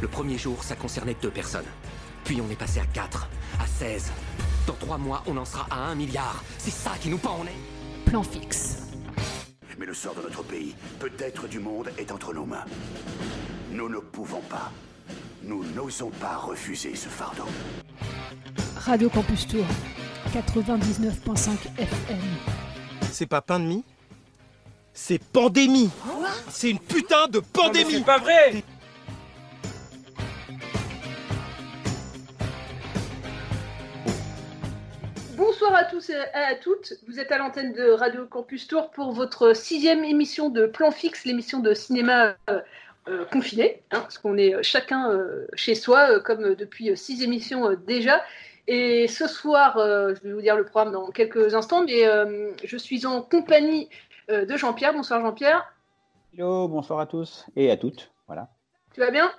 Le premier jour, ça concernait deux personnes. Puis on est passé à 4, à 16. Dans trois mois, on en sera à 1 milliard. C'est ça qui nous pend en est. Plan fixe. Mais le sort de notre pays, peut-être du monde, est entre nos mains. Nous ne pouvons pas. Nous n'osons pas refuser ce fardeau. Radio Campus Tour, 99.5 FM. C'est pas pain de mie? C'est pandémie C'est une putain de pandémie C'est pas vrai tous et à toutes. Vous êtes à l'antenne de Radio Campus Tour pour votre sixième émission de Plan Fixe, l'émission de cinéma euh, euh, confiné, hein, parce qu'on est chacun euh, chez soi, euh, comme depuis six émissions euh, déjà. Et ce soir, euh, je vais vous dire le programme dans quelques instants, mais euh, je suis en compagnie euh, de Jean-Pierre. Bonsoir Jean-Pierre. Hello, bonsoir à tous et à toutes. Voilà. Tu vas bien?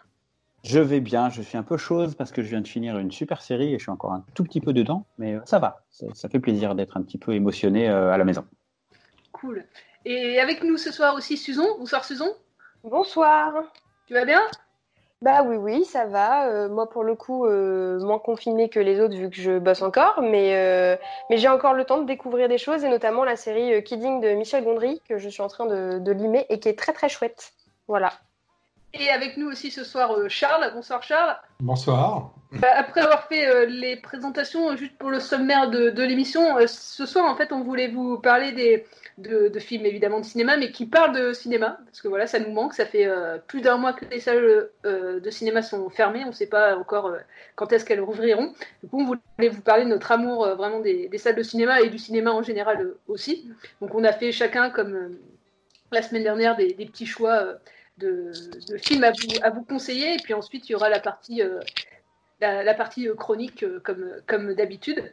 Je vais bien, je suis un peu chose parce que je viens de finir une super série et je suis encore un tout petit peu dedans, mais ça va. Ça, ça fait plaisir d'être un petit peu émotionné euh, à la maison. Cool. Et avec nous ce soir aussi Susan. Bonsoir Susan. Bonsoir. Tu vas bien? Bah oui, oui, ça va. Euh, moi, pour le coup, euh, moins confinée que les autres vu que je bosse encore, mais, euh, mais j'ai encore le temps de découvrir des choses et notamment la série Kidding de Michel Gondry que je suis en train de, de limer et qui est très très chouette. Voilà. Et avec nous aussi ce soir euh, Charles. Bonsoir Charles. Bonsoir. Bah, après avoir fait euh, les présentations, euh, juste pour le sommaire de, de l'émission, ce soir, en fait, on voulait vous parler des, de, de films, évidemment, de cinéma, mais qui parlent de cinéma, parce que voilà, ça nous manque. Ça fait euh, plus d'un mois que les salles euh, de cinéma sont fermées. On ne sait pas encore euh, quand est-ce qu'elles rouvriront. Du coup, on voulait vous parler de notre amour vraiment des, des salles de cinéma et du cinéma en général aussi. Donc, on a fait chacun, comme la semaine dernière, des, des petits choix de, de films à vous, à vous conseiller. Et puis ensuite, il y aura la partie euh, la, la partie euh, chronique euh, comme, comme d'habitude.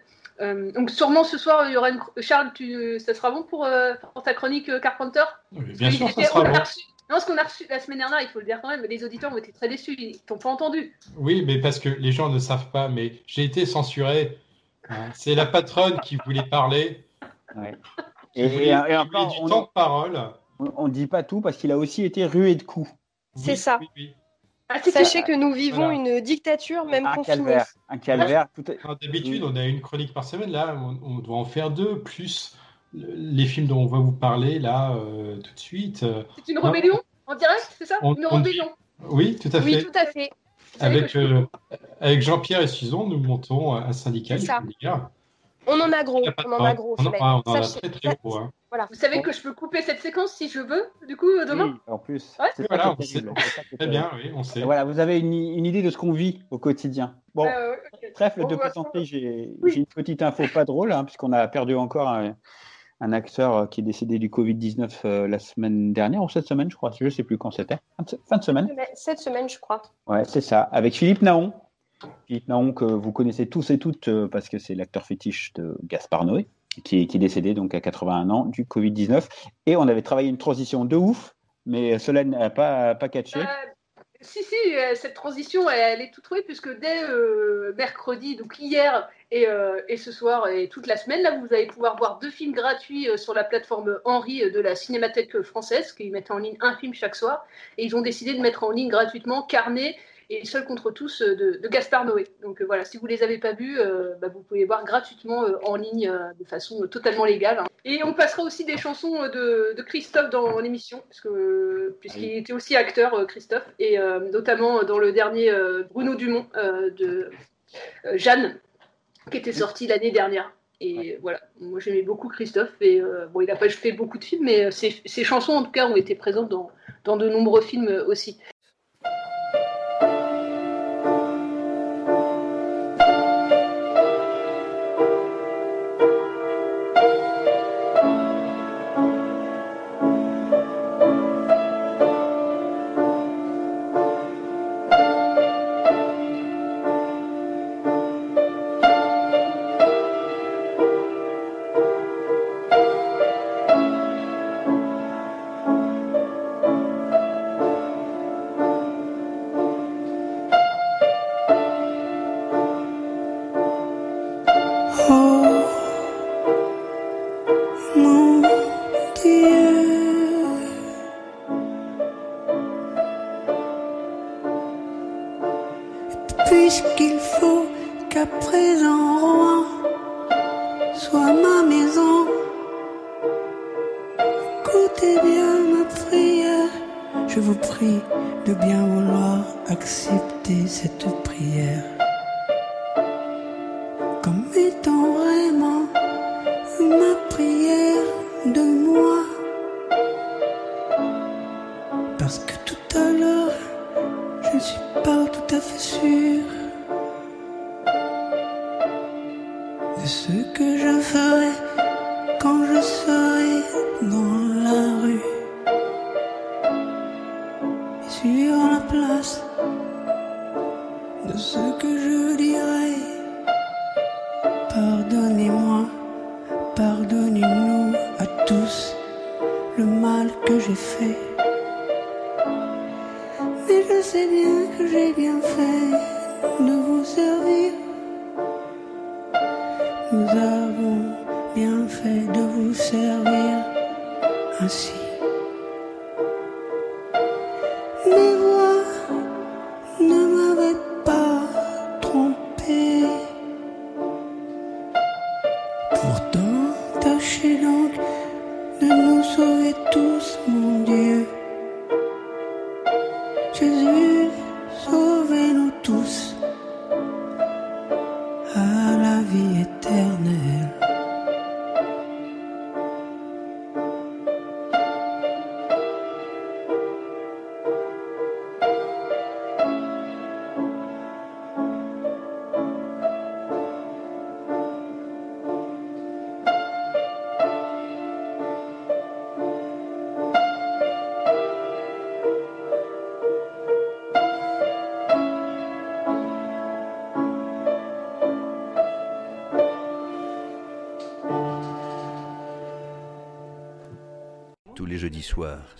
Euh, donc sûrement ce soir, il y aura une... Charles, tu... ça sera bon pour, euh, pour ta chronique euh, Carpenter? Oui, bien sûr, ça sera bon. reçu- Non, ce qu'on a reçu la semaine dernière, il faut le dire quand même, les auditeurs ont été très déçus, ils t'ont pas entendu. Oui, mais parce que les gens ne savent pas, mais j'ai été censuré. C'est la patronne qui voulait parler. Ouais. Et, et- et voulait encore, du on- temps de parole. On ne dit pas tout parce qu'il a aussi été rué de coups. C'est Oui, ça. oui, oui. Ah, Sachez que nous vivons Voilà. une dictature, même Un confinée. calvaire, un calvaire. Alors, D'habitude, on a une chronique par semaine. Là, on, on doit en faire deux, plus le- les films dont on va vous parler là euh, tout de suite. Euh, c'est une rébellion en direct, c'est ça? On- Une on- rébellion. Oui, tout à Oui, fait. tout à fait. Avec, euh, avec Jean-Pierre et Susan, nous montons un syndicat. C'est ça. On en a gros. A On en a gros. On en- Fred. ah, on en a Sachez- très très gros. hein. Vous savez que je peux couper cette séquence si je veux, du coup, euh, demain Oui, en plus. Ouais. c'est voilà, Très bien, oui, on sait. Voilà, vous avez une, une idée de ce qu'on vit au quotidien. Bon, Euh, Bon, de bah, plaisanterie, j'ai Oui. j'ai une petite info pas drôle, hein, puisqu'on a perdu encore un, un acteur euh, qui est décédé du Covid-19 euh, la semaine dernière, ou cette semaine, je crois, je ne sais plus quand c'était. Fin de- Fin de semaine. Cette semaine, je crois. Ouais, c'est ça, avec Philippe Naon. Philippe Naon que vous connaissez tous et toutes euh, parce que c'est l'acteur fétiche de Gaspard Noé, qui est, décédé donc à 81 ans du Covid-19. Et on avait travaillé une transition de ouf, mais cela n'a pas, pas catché. Euh, si, si, euh, cette transition, elle, est toute trouvée, puisque dès euh, mercredi, donc hier et, et ce soir et toute la semaine, là, vous allez pouvoir voir deux films gratuits sur la plateforme Henri de la Cinémathèque française, qui mettent en ligne un film chaque soir. Et ils ont décidé de mettre en ligne gratuitement Carnet et Seul contre tous euh, de, de Gaspard Noé. Donc euh, voilà, si vous les avez pas vus, euh, bah, vous pouvez les voir gratuitement en ligne de façon totalement légale. hein. Et on passera aussi des chansons de, de Christophe dans l'émission, puisqu'il était aussi acteur, Christophe, et notamment dans le dernier Bruno Dumont de Jeanne, qui était sorti l'année dernière. Et voilà, moi j'aimais beaucoup Christophe, et euh, bon, il n'a pas fait beaucoup de films, mais ses, ses chansons en tout cas ont été présentes dans, dans de nombreux films aussi. Pas tout à fait sûr. De ce que je ferai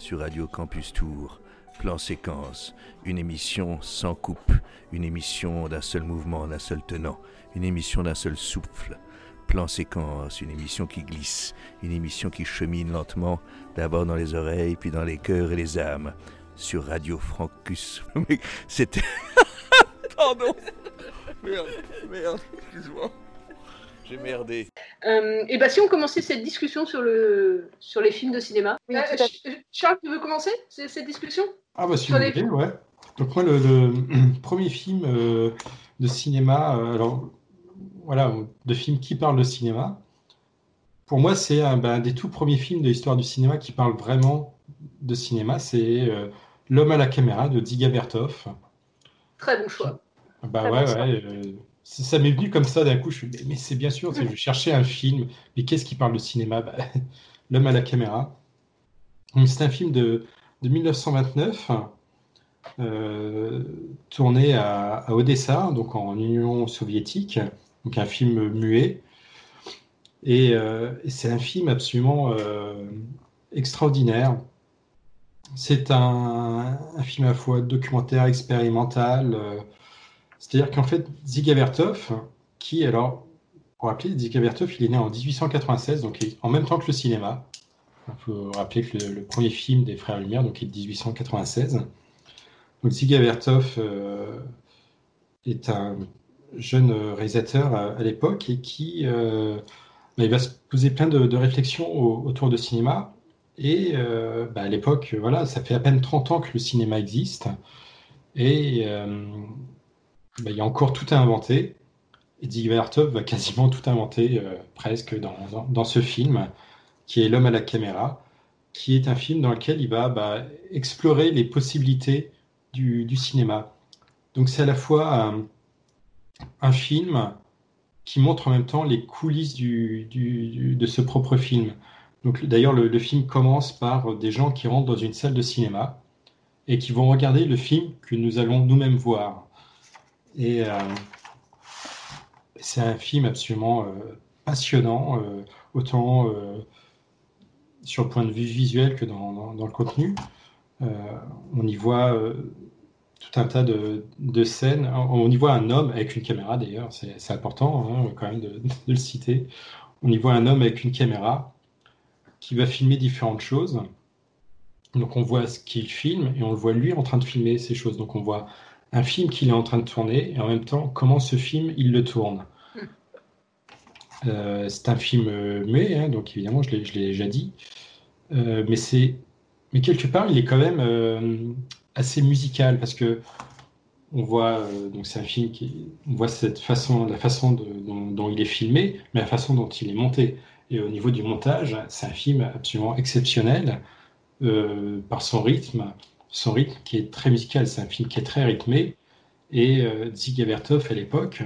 sur Radio Campus Tour, Plan Séquence, une émission sans coupe, une émission d'un seul mouvement, d'un seul tenant, une émission d'un seul souffle. Plan Séquence, une émission qui glisse, une émission qui chemine lentement, d'abord dans les oreilles, puis dans les cœurs et les âmes. Sur Radio Francus. Mais C'était. Pardon Merde, merde, excuse-moi. J'ai merdé. Euh, et bah si on commençait cette discussion sur, le, sur les films de cinéma. Oui, Euh, Charles, tu veux commencer cette discussion? Ah bah si vous voulez, ouais. Donc moi, le, le premier film euh, de cinéma, euh, alors voilà, de film qui parle de cinéma, pour moi, c'est un bah, des tout premiers films de l'histoire du cinéma qui parle vraiment de cinéma. C'est euh, L'homme à la caméra de Dziga Bertov. Très bon choix. Bah Très ouais, bon choix. ouais. Ça m'est venu comme ça d'un coup. Je me suis mais, mais c'est bien sûr, je cherchais un film. Mais qu'est-ce qui parle de cinéma? Bah, L'homme à la caméra. C'est un film de, de 1929, euh, tourné à, Odessa, donc en Union soviétique. Donc un film muet. Et, euh, c'est un film absolument euh, extraordinaire. C'est un film à la fois documentaire, expérimental. Euh, c'est-à-dire qu'en fait, Dziga Vertov, qui, alors, pour rappeler, Dziga Vertov, il est né en 1896, donc en même temps que le cinéma. Il faut rappeler que le, premier film des Frères Lumière, donc, est de 1896. Donc, Dziga Vertov euh, est un jeune réalisateur à, à l'époque et qui euh, va se poser plein de, réflexions au- autour de cinéma. Et euh, bah, à l'époque, voilà, ça fait à peine 30 ans que le cinéma existe. Et euh, bah, il y a encore tout à inventer. Et Vertov va quasiment tout inventer, euh, presque, dans, ce film, qui est L'homme à la caméra, qui est un film dans lequel il va bah, explorer les possibilités du, cinéma. Donc c'est à la fois un, film qui montre en même temps les coulisses de ce propre film. D'ailleurs, le, le film commence par des gens qui rentrent dans une salle de cinéma et qui vont regarder le film que nous allons nous-mêmes voir. Et euh, c'est un film absolument euh, passionnant, euh, autant sur le point de vue visuel que dans, le contenu. On y voit tout un tas de, scènes. On y voit un homme avec une caméra d'ailleurs, c'est c'est important hein, quand même de, de le citer. On y voit un homme avec une caméra qui va filmer différentes choses. Donc on voit ce qu'il filme et on le voit lui en train de filmer ces choses. Donc on voit un film qu'il est en train de tourner et en même temps comment ce film il le tourne. Euh, c'est un film euh, muet, hein, donc évidemment je l'ai je l'ai déjà dit, Euh, mais c'est mais quelque part il est quand même euh, assez musical parce que on voit donc c'est un film qui on voit cette façon la façon de- dont, dont il est filmé, mais la façon dont il est monté. Et au niveau du montage, c'est un film absolument exceptionnel par son rythme, son rythme qui est très musical. C'est un film qui est très rythmé. Et euh, à l'époque,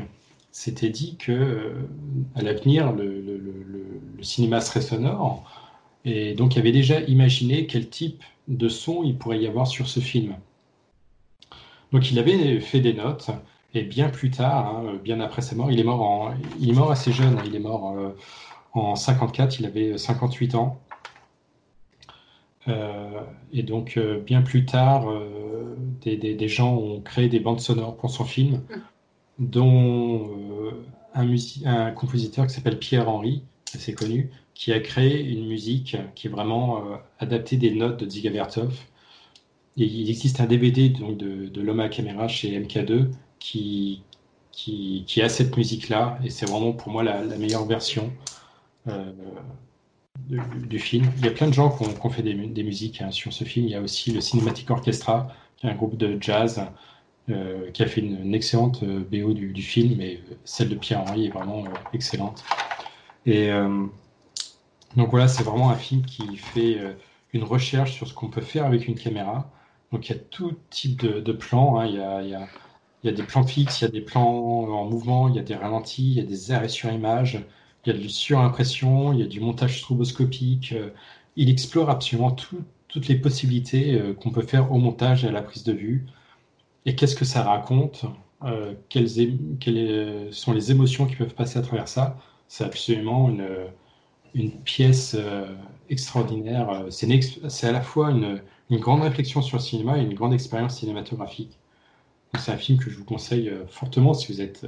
s'était dit que euh, à l'avenir, le, cinéma serait sonore. Et donc, il avait déjà imaginé quel type de son il pourrait y avoir sur ce film. Donc, il avait fait des notes. Et bien plus tard, hein, bien après sa mort, il est mort, il est mort assez jeune. hein. il est mort euh, en 54, il avait 58 ans. Euh, et donc, euh, bien plus tard, euh, des, gens ont créé des bandes sonores pour son film, dont un, compositeur qui s'appelle Pierre Henry, assez connu, qui a créé une musique qui est vraiment adaptée des notes de Dziga Vertov. Et il existe un DVD donc, de, de L'homme à la caméra chez MK2 qui, a cette musique-là, et c'est vraiment pour moi la, meilleure version. Du, film. Il y a plein de gens qui ont, fait des, mu- des musiques hein, sur ce film. Il y a aussi le Cinematic Orchestra, qui est un groupe de jazz euh, qui a fait une, excellente euh, BO du, film, et euh, celle de Pierre Henry est vraiment excellente. Et donc voilà, c'est vraiment un film qui fait une recherche sur ce qu'on peut faire avec une caméra. Donc il y a tout type de, plans. hein. Il y a, il y a- il y a des plans fixes, il y a des plans en mouvement, il y a des ralentis, il y a des arrêts sur image, il y a de la surimpression, il y a du montage stroboscopique. euh, Il explore absolument tout- toutes les possibilités euh, qu'on peut faire au montage et à la prise de vue. Et qu'est-ce que ça raconte? euh, quelles, sont les émotions qui peuvent passer à travers ça? C'est absolument une, pièce extraordinaire. C'est à la fois une, grande réflexion sur le cinéma et une grande expérience cinématographique. C'est un film que je vous conseille fortement si vous êtes,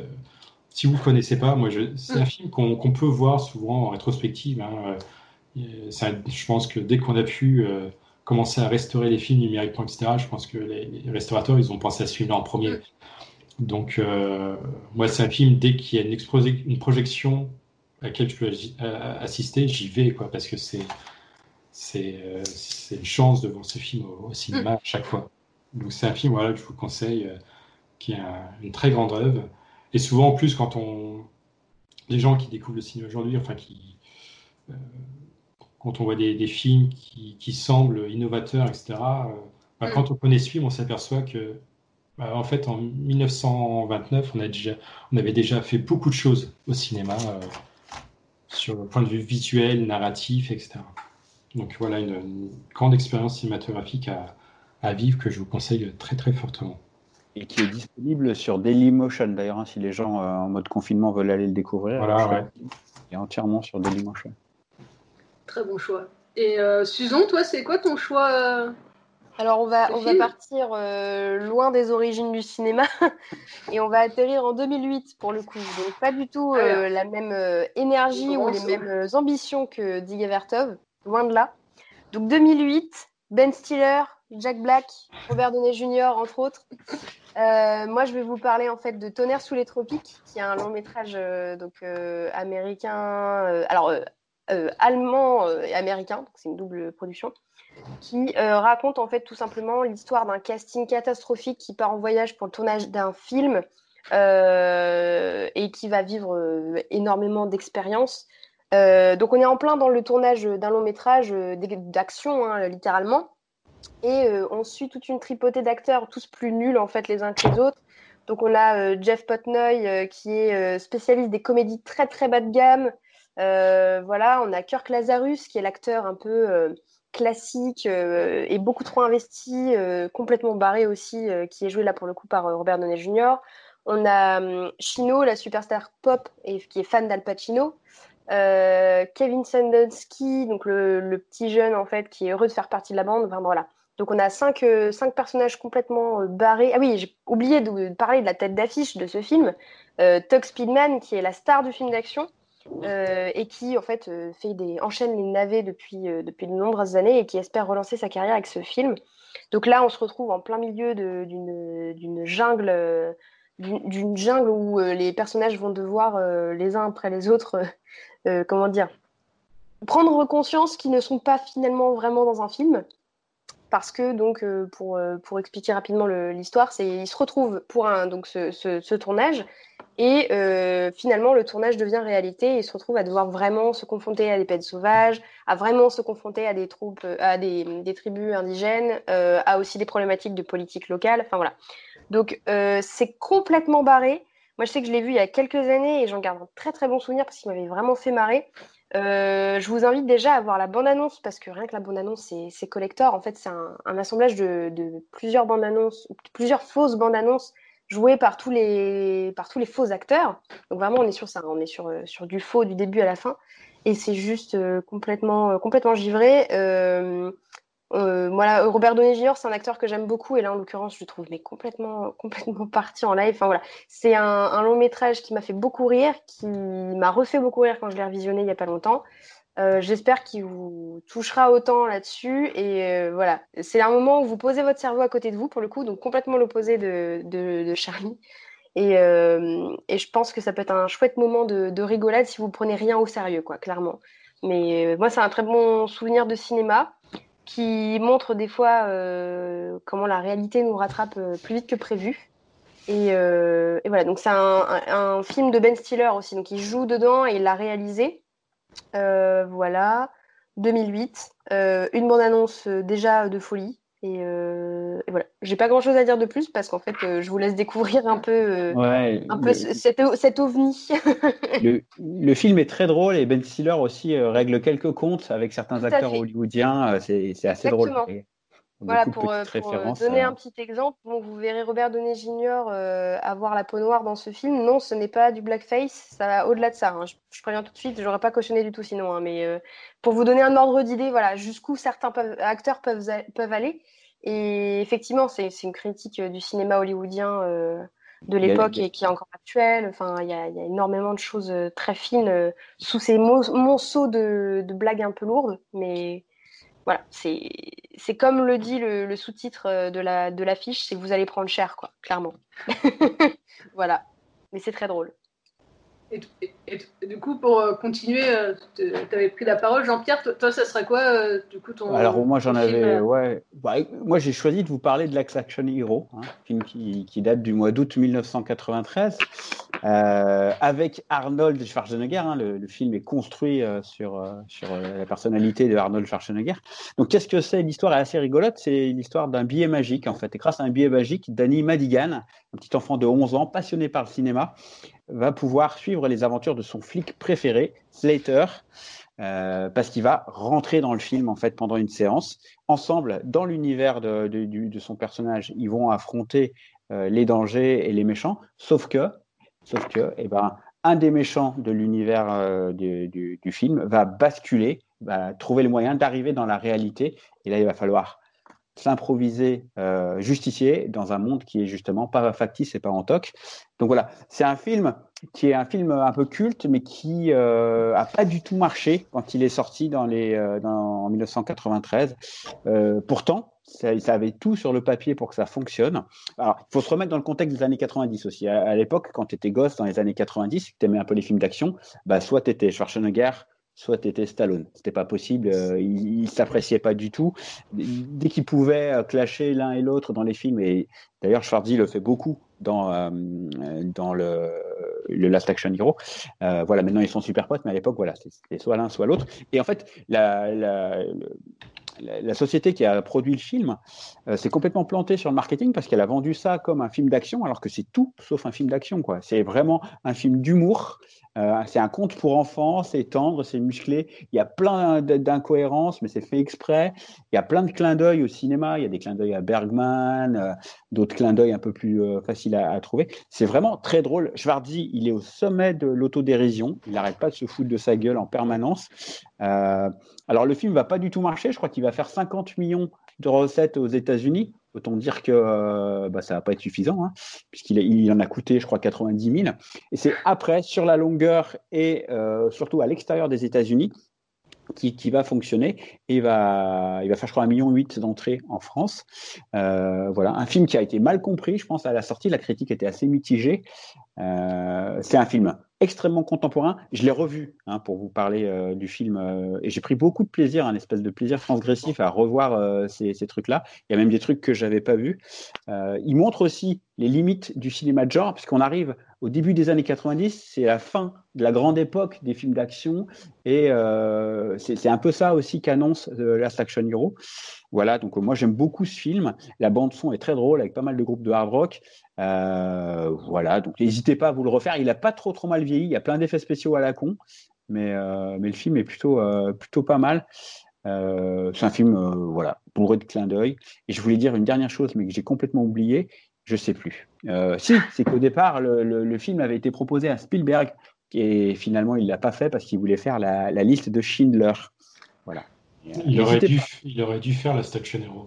si vous ne connaissez pas. Moi, je- c'est un film qu'on qu'on peut voir souvent en rétrospective. hein. Euh, je pense que dès qu'on a pu euh, commencer à restaurer les films numériquement, etc., je pense que les, les restaurateurs, ils ont pensé à ce film-là en premier. Donc, euh, moi, c'est un film, dès qu'il y a une, exposé- une projection à laquelle je peux assister, j'y vais, quoi, parce que c'est c'est euh, c'est une chance de voir ce film au, au cinéma à chaque fois. Donc, c'est un film, voilà, que je vous conseille, qui est un- une très grande œuvre. Et souvent, en plus, quand on... Les gens qui découvrent le cinéma aujourd'hui, enfin, qui... euh, quand on voit des, des films qui, qui semblent innovateurs, etc., euh, bah, quand on connaît ce film, on s'aperçoit que, bah, en fait, en 1929, on, a déjà, on avait déjà fait beaucoup de choses au cinéma, euh, sur le point de vue visuel, narratif, etc. Donc voilà, une, une grande expérience cinématographique à, à vivre que je vous conseille très très fortement. Et qui est disponible sur Dailymotion d'ailleurs, hein, si les gens euh, en mode confinement veulent aller le découvrir. Voilà, ouais. est entièrement sur Dailymotion. Très bon choix. Et euh, Susan, toi, c'est quoi ton choix euh, Alors on va, on va partir euh, loin des origines du cinéma et on va atterrir en 2008 pour le coup. Donc pas du tout euh, la même euh, énergie ou les mêmes ambitions que Dziga Vertov, loin de là. Donc 2008, Ben Stiller, Jack Black, Robert Downey Jr. entre autres. Euh, moi je vais vous parler en fait de Tonnerre sous les tropiques, qui est un long métrage euh, donc euh, américain, alors allemand et américain, c'est une double production qui raconte en fait tout simplement l'histoire d'un casting catastrophique qui part en voyage pour le tournage d'un film et qui va vivre énormément d'expériences. Donc on est en plein dans le tournage d'un long métrage d'action, hein, littéralement. Et euh, on suit toute une tripotée d'acteurs, tous plus nuls en fait les uns que les autres. Donc on a euh, Jeff Potnoy euh, qui est spécialiste des comédies très très bas de gamme. Voilà, on a Kirk Lazarus qui est l'acteur un peu classique et beaucoup trop investi, complètement barré aussi, qui est joué là pour le coup par Robert Downey Jr. On a hum, Chino, la superstar pop et qui est fan d'Al Pacino. Kevin Sandensky, donc le, le petit jeune en fait qui est heureux de faire partie de la bande. Enfin voilà. Donc on a cinq, euh, cinq personnages complètement euh, barrés. Ah oui, j'ai oublié de, parler de la tête d'affiche de ce film, euh, Speedman, qui est la star du film d'action euh, et qui en fait fait des enchaîne les navets depuis depuis de nombreuses années et qui espère relancer sa carrière avec ce film. Donc là, on se retrouve en plein milieu d'une jungle, d'une jungle où les personnages vont devoir les uns après les autres, comment dire, prendre conscience qu'ils ne sont pas finalement vraiment dans un film. Parce que donc pour, pour expliquer rapidement l'histoire, c'est ils se retrouvent pour un donc ce, ce tournage et euh, finalement, le tournage devient réalité et il se retrouve à devoir vraiment se confronter à des pets sauvages, à vraiment se confronter à des troupes, à des, tribus indigènes, euh, à aussi des problématiques de politique locale. Enfin voilà. Donc euh, c'est complètement barré. Moi, je sais que je l'ai vu il y a quelques années et j'en garde un très très bon souvenir parce qu'il m'avait vraiment fait marrer. Euh, je vous invite déjà à voir la bande-annonce parce que rien que la bande-annonce, c'est collector. En fait, c'est un, un, assemblage de, de plusieurs bandes-annonces, plusieurs fausses bandes-annonces joué par tous les par tous les faux acteurs. Donc vraiment, on est sur ça, on est sur euh, sur du faux du début à la fin, et c'est juste euh, complètement euh, complètement givré. Voilà, Robert Downey Jr. c'est un acteur que j'aime beaucoup et là en l'occurrence je le trouve mais complètement complètement parti en live. Enfin voilà, c'est un, long métrage qui m'a fait beaucoup rire, qui m'a refait beaucoup rire quand je l'ai revisionné il y a pas longtemps. Euh, j'espère qu'il vous touchera autant là-dessus. Et euh, voilà, c'est un moment où vous posez votre cerveau à côté de vous, pour le coup, donc complètement l'opposé de, Charlie. Et, euh, et, je pense que ça peut être un chouette moment de, de, rigolade si vous prenez rien au sérieux, quoi, clairement. Mais moi, c'est un très bon souvenir de cinéma qui montre des fois comment la réalité nous rattrape plus vite que prévu. Et, et voilà, donc c'est un, film de Ben Stiller aussi, donc il joue dedans et il l'a réalisé. Euh, voilà, 2008. Euh, une bande-annonce euh, déjà de folie. Et, voilà, j'ai pas grand chose à dire de plus parce qu'en fait, je vous laisse découvrir un peu, un peu cet, ovni. le, film est très drôle et Ben Stiller aussi règle quelques comptes avec certains acteurs hollywoodiens. C'est assez drôle. Voilà, pour, euh, euh, donner un petit exemple, vous verrez Robert Downey Jr. Euh, avoir la peau noire dans ce film. Non, ce n'est pas du blackface, ça va au-delà de ça. Hein. Je, préviens tout de suite, j'aurais pas cautionné du tout sinon. Hein, mais pour vous donner un ordre d'idée, voilà, jusqu'où certains acteurs peuvent, peuvent aller. Et effectivement, c'est une critique du cinéma hollywoodien de l'époque et qui est encore actuelle. Enfin, il y, a, énormément de choses très fines sous ces monceaux de, de blagues un peu lourdes, mais voilà, c'est comme le dit le, sous-titre euh, de la de l'affiche, c'est vous allez prendre cher, quoi, clairement. voilà, mais c'est très drôle. Et, du coup, pour euh, continuer, euh, tu avais pris la parole, Jean-Pierre. Toi, ça serait quoi, euh, du coup, ton. Alors, moi, j'en avais. Ouais. Bah, moi, j'ai choisi de vous parler de l'Axe Action Hero, hein, film qui, qui, date du mois d'août 1993, avec Arnold Schwarzenegger. Hein, le, film est construit sur, sur la personnalité de Arnold Schwarzenegger. Donc, qu'est-ce que c'est? L'histoire est assez rigolote. C'est l'histoire d'un billet magique, en fait. Et grâce à un billet magique, Danny Madigan, un petit enfant de 11 ans, passionné par le cinéma, va pouvoir suivre les aventures de son flic préféré, Slater, euh, parce qu'il va rentrer dans le film en fait pendant une séance. Ensemble, dans l'univers de, de, son personnage, ils vont affronter euh, les dangers et les méchants, sauf que, sauf que, eh ben, un des méchants de l'univers euh, du, du, film va basculer, va trouver le moyen d'arriver dans la réalité, et là il va falloir s'improviser euh, justicier dans un monde qui est justement pas factice et pas en toc. Donc voilà, c'est un film qui est un film un peu culte, mais qui euh, a pas du tout marché quand il est sorti dans les, euh, en 1993. Euh, pourtant, ça, avait tout sur le papier pour que ça fonctionne. Alors, il faut se remettre dans le contexte des années 90 aussi. À, l'époque, quand tu étais gosse dans les années 90, que tu aimais un peu les films d'action, bah, soit tu étais Schwarzenegger, soit tu étais Stallone. C'était pas possible, euh, ils il s'appréciaient pas du tout. Dès qu'ils pouvaient euh, clasher l'un et l'autre dans les films, et d'ailleurs Schwarzy le fait beaucoup dans, euh, dans le, le, Last Action Hero. voilà, maintenant ils sont super potes, mais à l'époque, voilà, c'était soit l'un, soit l'autre. Et en fait, la, la, la, société qui a produit le film s'est complètement plantée sur le marketing parce qu'elle a vendu ça comme un film d'action, alors que c'est tout sauf un film d'action. quoi. C'est vraiment un film d'humour euh, c'est un conte pour enfants, c'est tendre, c'est musclé. Il y a plein d'incohérences, mais c'est fait exprès. Il y a plein de clins d'œil au cinéma. Il y a des clins d'œil à Bergman, euh, d'autres clins d'œil un peu plus euh, faciles à, trouver. C'est vraiment très drôle. Schwarzy, il est au sommet de l'autodérision. Il n'arrête pas de se foutre de sa gueule en permanence. alors le film va pas du tout marcher. Je crois qu'il va faire 50 millions de recettes aux États-Unis. Autant dire que euh, bah, ça va pas être suffisant, hein, puisqu'il il en a coûté, je crois, 90 000. Et c'est après, sur la longueur et euh, surtout à l'extérieur des États-Unis, qui, va fonctionner et va, il va faire, je crois, un million huit d'entrées en France. Euh, voilà, un film qui a été mal compris, je pense, à la sortie. La critique était assez mitigée. Euh, c'est un film extrêmement contemporain. Je l'ai revu hein, pour vous parler euh, du film euh, et j'ai pris beaucoup de plaisir, un espèce de plaisir transgressif à revoir euh, ces, trucs-là. Il y a même des trucs que j'avais pas vus. Il montre aussi les limites du cinéma de genre, puisqu'on arrive au début des années 90, c'est la fin de la grande époque des films d'action et c'est un peu ça aussi qu'annonce Last Action Hero. Voilà, donc moi j'aime beaucoup ce film. La bande son est très drôle avec pas mal de groupes de hard rock. Euh, voilà, donc n'hésitez pas à vous le refaire. Il a pas trop trop mal vieilli. Il y a plein d'effets spéciaux à la con, mais euh, mais le film est plutôt euh, plutôt pas mal. C'est un film voilà bourré de clins d'œil. Et je voulais dire une dernière chose, mais que j'ai complètement oublié. Je sais plus. si, c'est qu'au départ le, le, le, film avait été proposé à Spielberg et finalement il l'a pas fait parce qu'il voulait faire la, la liste de Schindler. Voilà. Il aurait, dû, il aurait, dû, faire la Station Hero.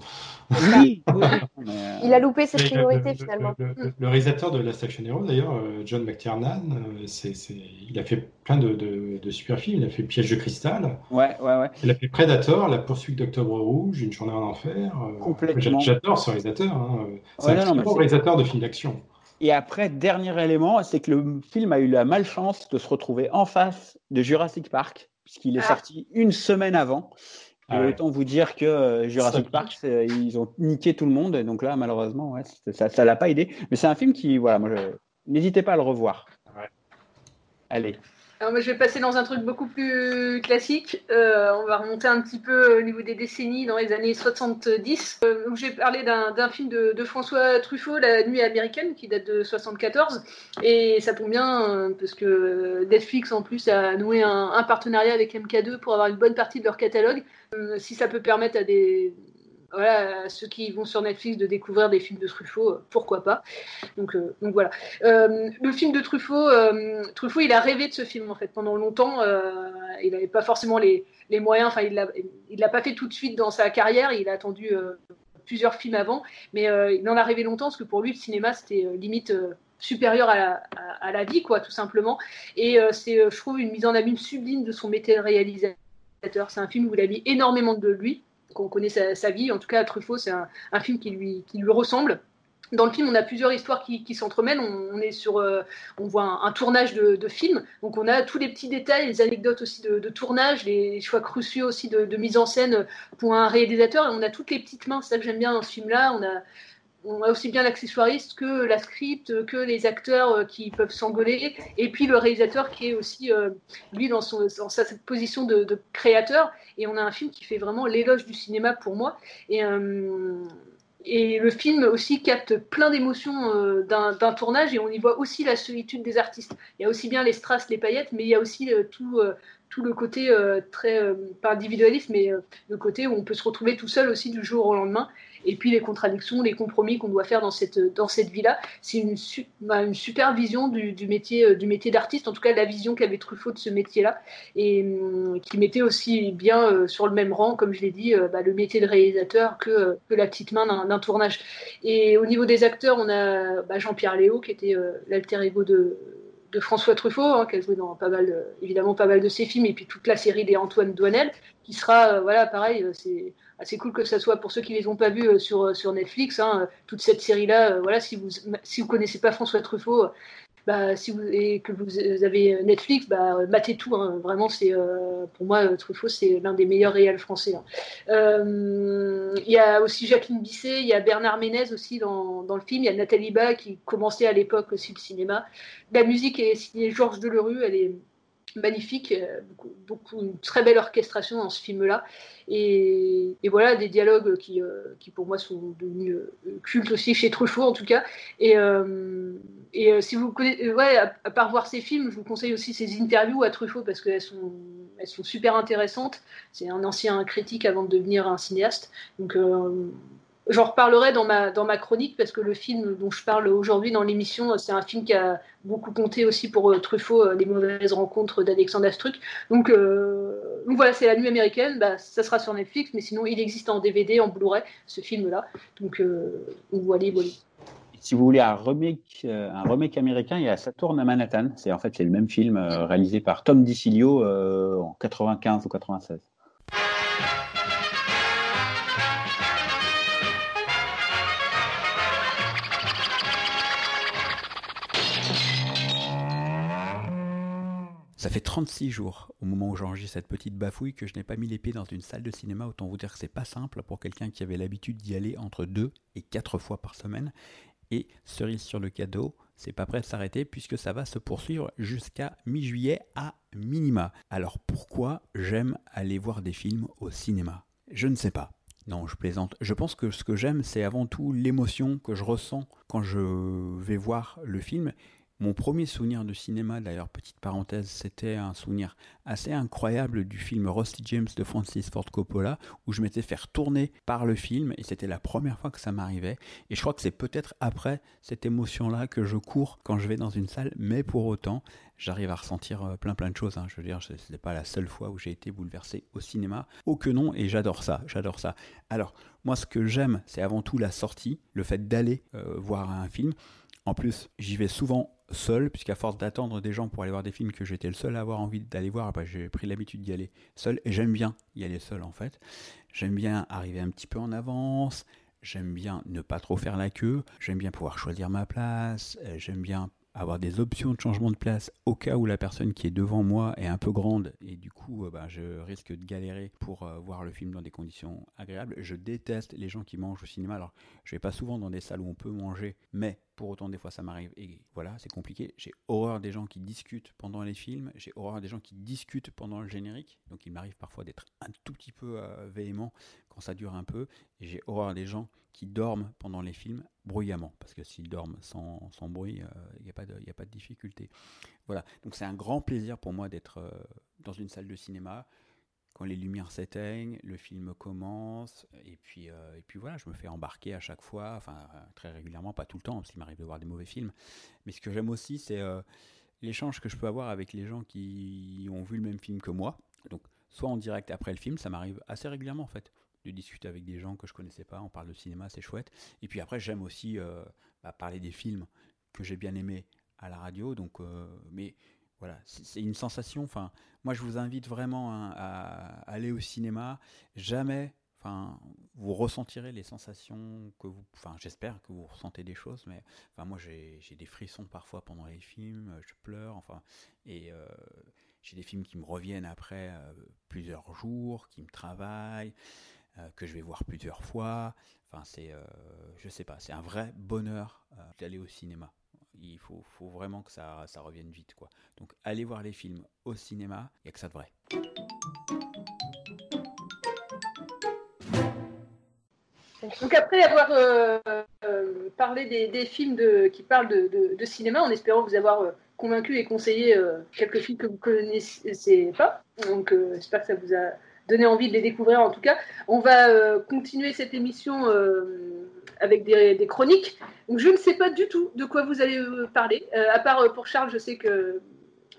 Oui, oui. il a loupé ses priorités le, finalement. Le, le, réalisateur de la Station Hero, d'ailleurs, John McTiernan, c'est, c'est, il a fait plein de, de, de, super films. Il a fait Piège de cristal. Ouais, ouais, ouais. Il a fait Predator, La poursuite d'Octobre Rouge, Une journée en enfer. Complètement. J'adore ce réalisateur. Hein. C'est ouais, un non, réalisateur de films d'action. Et après, dernier élément, c'est que le film a eu la malchance de se retrouver en face de Jurassic Park, puisqu'il est ah. sorti une semaine avant. Ah ouais. Autant vous dire que euh, Jurassic Park, ils ont niqué tout le monde. Et donc là, malheureusement, ouais, ça ne l'a pas aidé. Mais c'est un film qui, voilà, moi, je... n'hésitez pas à le revoir. Ouais. Allez. Je vais passer dans un truc beaucoup plus classique. Euh, on va remonter un petit peu au niveau des décennies, dans les années 70. Euh, j'ai parlé d'un film de, François Truffaut, La Nuit américaine, qui date de 74. Et ça tombe bien, euh, parce que Netflix, en plus, a noué un, partenariat avec MK2 pour avoir une bonne partie de leur catalogue. Si ça peut permettre à des, voilà, ceux qui vont sur Netflix de découvrir des films de Truffaut, pourquoi pas. Donc, euh, voilà. Euh, le film de Truffaut, euh, Truffaut, il a rêvé de ce film en fait pendant longtemps. Euh, il n'avait pas forcément les, moyens. Enfin, il l'a, l'a pas fait tout de suite dans sa carrière. Il a attendu euh, plusieurs films avant, mais il en a rêvé longtemps parce que pour lui, le cinéma, c'était limite supérieur à la, à, à la, vie, quoi, tout simplement. Et c'est, je trouve, une mise en abîme sublime de son métier de réalisateur. C'est un film où il a mis énormément de lui qu'on connaît sa, vie. En tout cas, Truffaut, c'est un, film qui lui, qui lui ressemble. Dans le film, on a plusieurs histoires qui, s'entremêlent. On, est sur, euh, on voit un, tournage de, de, film, donc on a tous les petits détails, les anecdotes aussi de, tournage, les choix cruciaux aussi de, mise en scène pour un réalisateur. Et on a toutes les petites mains. C'est ça que j'aime bien dans ce film-là. On a aussi bien l'accessoiriste que la script, que les acteurs qui peuvent s'engueuler, et puis le réalisateur qui est aussi, euh, lui, dans, sa position de, créateur. Et on a un film qui fait vraiment l'éloge du cinéma pour moi. Et, euh, le film aussi capte plein d'émotions euh, d'un tournage, et on y voit aussi la solitude des artistes. Il y a aussi bien les strass, les paillettes, mais il y a aussi tout le côté euh, très, euh, pas individualiste, mais euh, le côté où on peut se retrouver tout seul aussi du jour au lendemain. Et puis les contradictions, les compromis qu'on doit faire dans cette, dans cette vie-là. C'est une, bah, une super vision du, métier du métier d'artiste, en tout cas la vision qu'avait Truffaut de ce métier-là, et hum, qui mettait aussi bien euh, sur le même rang, comme je l'ai dit, euh, bah, le métier de réalisateur que, que la petite main d'un tournage. Et au niveau des acteurs, on a bah, Jean-Pierre Léo, qui était euh, l'alter ego de de François Truffaut, hein, qui a joué dans pas mal, évidemment pas mal de ses films, et puis toute la série des Antoine Douanel, qui sera, euh, voilà, pareil, euh, c'est assez cool que ça soit pour ceux qui les ont pas vus euh, sur sur Netflix, hein, toute cette série-là, voilà, si vous si vous connaissez pas François Truffaut, bah, si vous et que vous avez Netflix, bah, matez tout. Hein. Vraiment, euh, pour moi Truffaut, c'est l'un des meilleurs réels français. Hein. Euh, il y a aussi Jacqueline Bisset, il y a Bernard Ménez aussi dans, dans le film. Il y a Nathalie Bas qui commençait à l'époque aussi le cinéma. La musique est signée Georges Delerue. Elle est magnifique, beaucoup, beaucoup, une très belle orchestration dans ce film-là. Et, et, voilà, des dialogues qui, euh, qui pour moi sont devenus euh, cultes aussi chez Truffaut en tout cas. Et, euh, et si vous connaissez, ouais, à, à, part voir ces films, je vous conseille aussi ces interviews à Truffaut parce qu'elles sont, elles sont super intéressantes. C'est un ancien critique avant de devenir un cinéaste. Donc J'en reparlerai dans ma, dans ma chronique parce que le film dont je parle aujourd'hui dans l'émission, c'est un film qui a beaucoup compté aussi pour euh, Truffaut, euh, Les mauvaises rencontres d'Alexandre Astruc. Donc, euh, donc voilà, c'est La Nuit américaine, bah, ça sera sur Netflix, mais sinon il existe en DVD, en Blu-ray, ce film-là. Donc, voilà, voilà. si vous voulez un remake, américain, il y a Saturn à Manhattan. C'est en fait c'est le même film réalisé par Tom DiCilio en 95 ou 96. Ça fait 36 jours au moment où j'enregistre cette petite bafouille que je n'ai pas mis les pieds dans une salle de cinéma. Autant vous dire que c'est pas simple pour quelqu'un qui avait l'habitude d'y aller entre 2 et 4 fois par semaine. Et cerise sur le cadeau, c'est pas prêt de s'arrêter puisque ça va se poursuivre jusqu'à mi-juillet à minima. Alors pourquoi j'aime aller voir des films au cinéma? Je ne sais pas. Non, je plaisante. Je pense que ce que j'aime, c'est avant tout l'émotion que je ressens quand je vais voir le film mon premier souvenir de cinéma, d'ailleurs, petite parenthèse, c'était un souvenir assez incroyable du film Rusty James de Francis Ford Coppola, où je m'étais fait tourner par le film, et c'était la première fois que ça m'arrivait. Et je crois que c'est peut-être après cette émotion-là que je cours quand je vais dans une salle, mais pour autant, j'arrive à ressentir euh, plein plein de choses. Hein. Je veux dire, ce n'est pas la seule fois où j'ai été bouleversé au cinéma. Oh que non, et j'adore ça, j'adore ça. Alors, moi, ce que j'aime, c'est avant tout la sortie, le fait d'aller euh, voir un film. En plus, j'y vais souvent seul, puisqu'à force d'attendre des gens pour aller voir des films que j'étais le seul à avoir envie d'aller voir, bah, j'ai pris l'habitude d'y aller seul, et j'aime bien y aller seul en fait. J'aime bien arriver un petit peu en avance, j'aime bien ne pas trop faire la queue, j'aime bien pouvoir choisir ma place, euh, j'aime bien avoir des options de changement de place au cas où la personne qui est devant moi est un peu grande et du coup euh, bah, je risque de galérer pour euh, voir le film dans des conditions agréables. Je déteste les gens qui mangent au cinéma. Alors je vais pas souvent dans des salles où on peut manger, mais pour autant des fois ça m'arrive et voilà c'est compliqué. J'ai horreur des gens qui discutent pendant les films, j'ai horreur des gens qui discutent pendant le générique, donc il m'arrive parfois d'être un tout petit peu euh, véhément quand ça dure un peu j'ai horreur des gens qui dorment pendant les films bruyamment, parce que s'ils dorment sans, bruit, il euh, n'y a, pas de, a pas de difficulté. Voilà, donc c'est un grand plaisir pour moi d'être euh, dans une salle de cinéma, quand les lumières s'éteignent, le film commence, et puis, euh, et puis voilà, je me fais embarquer à chaque fois, enfin très régulièrement, pas tout le temps, parce qu'il m'arrive de voir des mauvais films, mais ce que j'aime aussi, c'est l'échange que je peux avoir avec les gens qui ont vu le même film que moi, donc soit en direct après le film, ça m'arrive assez régulièrement en fait de discuter avec des gens que je connaissais pas. On parle de cinéma, c'est chouette. Et puis après, j'aime aussi euh, bah, parler des films que j'ai bien aimés à la radio. Donc, euh, mais voilà, c'est une sensation. Enfin, moi, je vous invite vraiment hein, à, aller au cinéma. Jamais, enfin, vous ressentirez les sensations que vous. Enfin, j'espère que vous ressentez des choses, mais enfin, moi, j'ai des frissons parfois pendant les films. Je pleure. Enfin, et euh, j'ai des films qui me reviennent après plusieurs jours, qui me travaillent. Euh, que je vais voir plusieurs fois. Enfin, c'est, euh, je sais pas, c'est un vrai bonheur euh, d'aller au cinéma. Il faut, faut vraiment que ça, ça, revienne vite, quoi. Donc, allez voir les films au cinéma, il n'y a que ça de vrai. Donc après avoir parlé des, films qui parlent de, cinéma, en espérant vous avoir convaincu et conseillé quelques films que vous connaissez pas, donc j'espère que ça vous a donner envie de les découvrir en tout cas. On va euh, continuer cette émission euh, avec des, chroniques. Donc, je ne sais pas du tout de quoi vous allez euh, parler, à part pour Charles, je sais que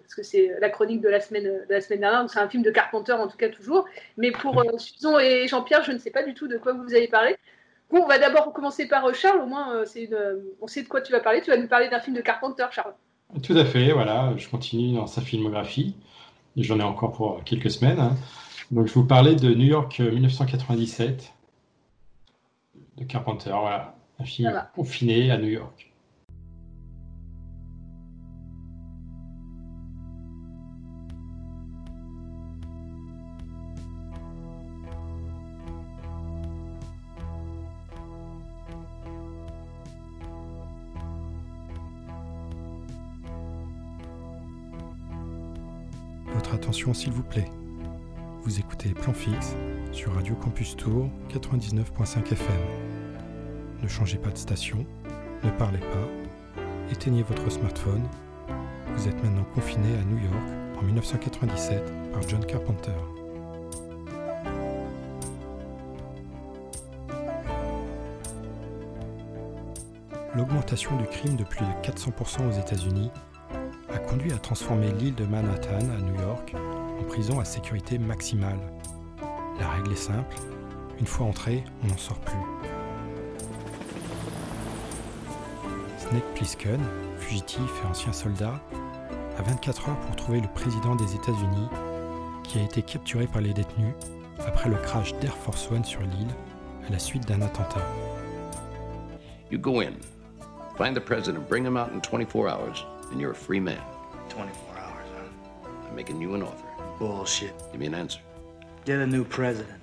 parce que c'est la chronique de la semaine, de la semaine dernière, c'est un film de Carpenter en tout cas toujours. Mais pour Susan et Jean-Pierre, je ne sais pas du tout de quoi vous allez parler. Bon, on va d'abord commencer par Charles, au moins c'est on sait de quoi tu vas parler. Tu vas nous parler d'un film de Carpenter, Charles. Tout à fait, voilà, je continue dans sa filmographie. J'en ai encore pour quelques semaines. Donc, je vous parlais de New York 1997 euh, de Carpenter. Voilà, un film confiné à New York. Votre attention, s'il vous plaît. Vous écoutez Plan Fixe sur Radio Campus Tour 99.5 FM. Ne changez pas de station, ne parlez pas, éteignez votre smartphone. Vous êtes maintenant confiné à New York en 1997 par John Carpenter. L'augmentation du crime de plus de 400% aux États-Unis a conduit à transformer l'île de Manhattan à New York en prison à sécurité maximale. La règle est simple, une fois entré, on n'en sort plus. Snake Plissken, fugitif et ancien soldat, a 24 heures pour trouver le président des États-Unis qui a été capturé par les détenus après le crash d'Air Force One sur l'île à la suite d'un attentat. You go in, find the president, bring him out in 24 hours, and you're a free man. 24 hours, huh? I'm making you an offer. Bullshit. Give me an answer. Get a new president.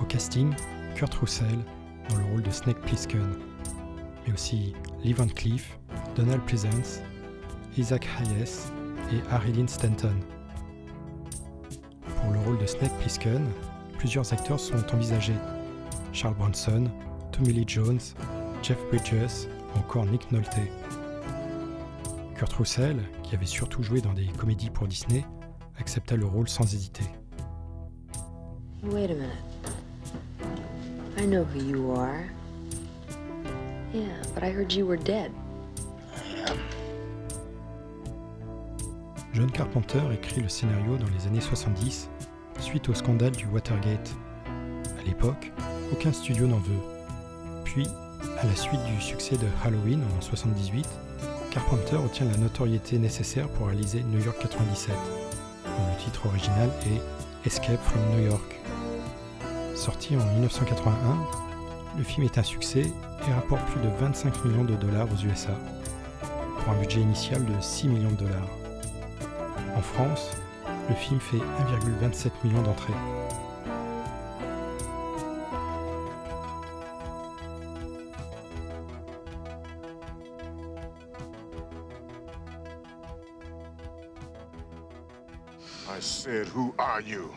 Au casting, Kurt Russell dans le rôle de Snake Plissken, mais aussi Lee Van Cleef, Donald Pleasance, Isaac Hayes et Harry Stanton. Pour le rôle de Snake Plissken, plusieurs acteurs sont envisagés. Charles Bronson, Tommy Lee Jones, Jeff Bridges ou encore Nick Nolte. Kurt Russell, qui avait surtout joué dans des comédies pour Disney, accepta le rôle sans hésiter. Wait a minute. I know who you are. Yeah, but I heard you were dead. John Carpenter écrit le scénario dans les années 70 suite au scandale du Watergate. À l'époque, aucun studio n'en veut. Puis, à la suite du succès de Halloween en 78, Carpenter obtient la notoriété nécessaire pour réaliser New York 97. Le titre original est Escape from New York. Sorti en 1981, le film est un succès et rapporte plus de 25 millions de dollars aux USA, pour un budget initial de 6 millions de dollars. En France, le film fait 1,27 million d'entrées. Are you?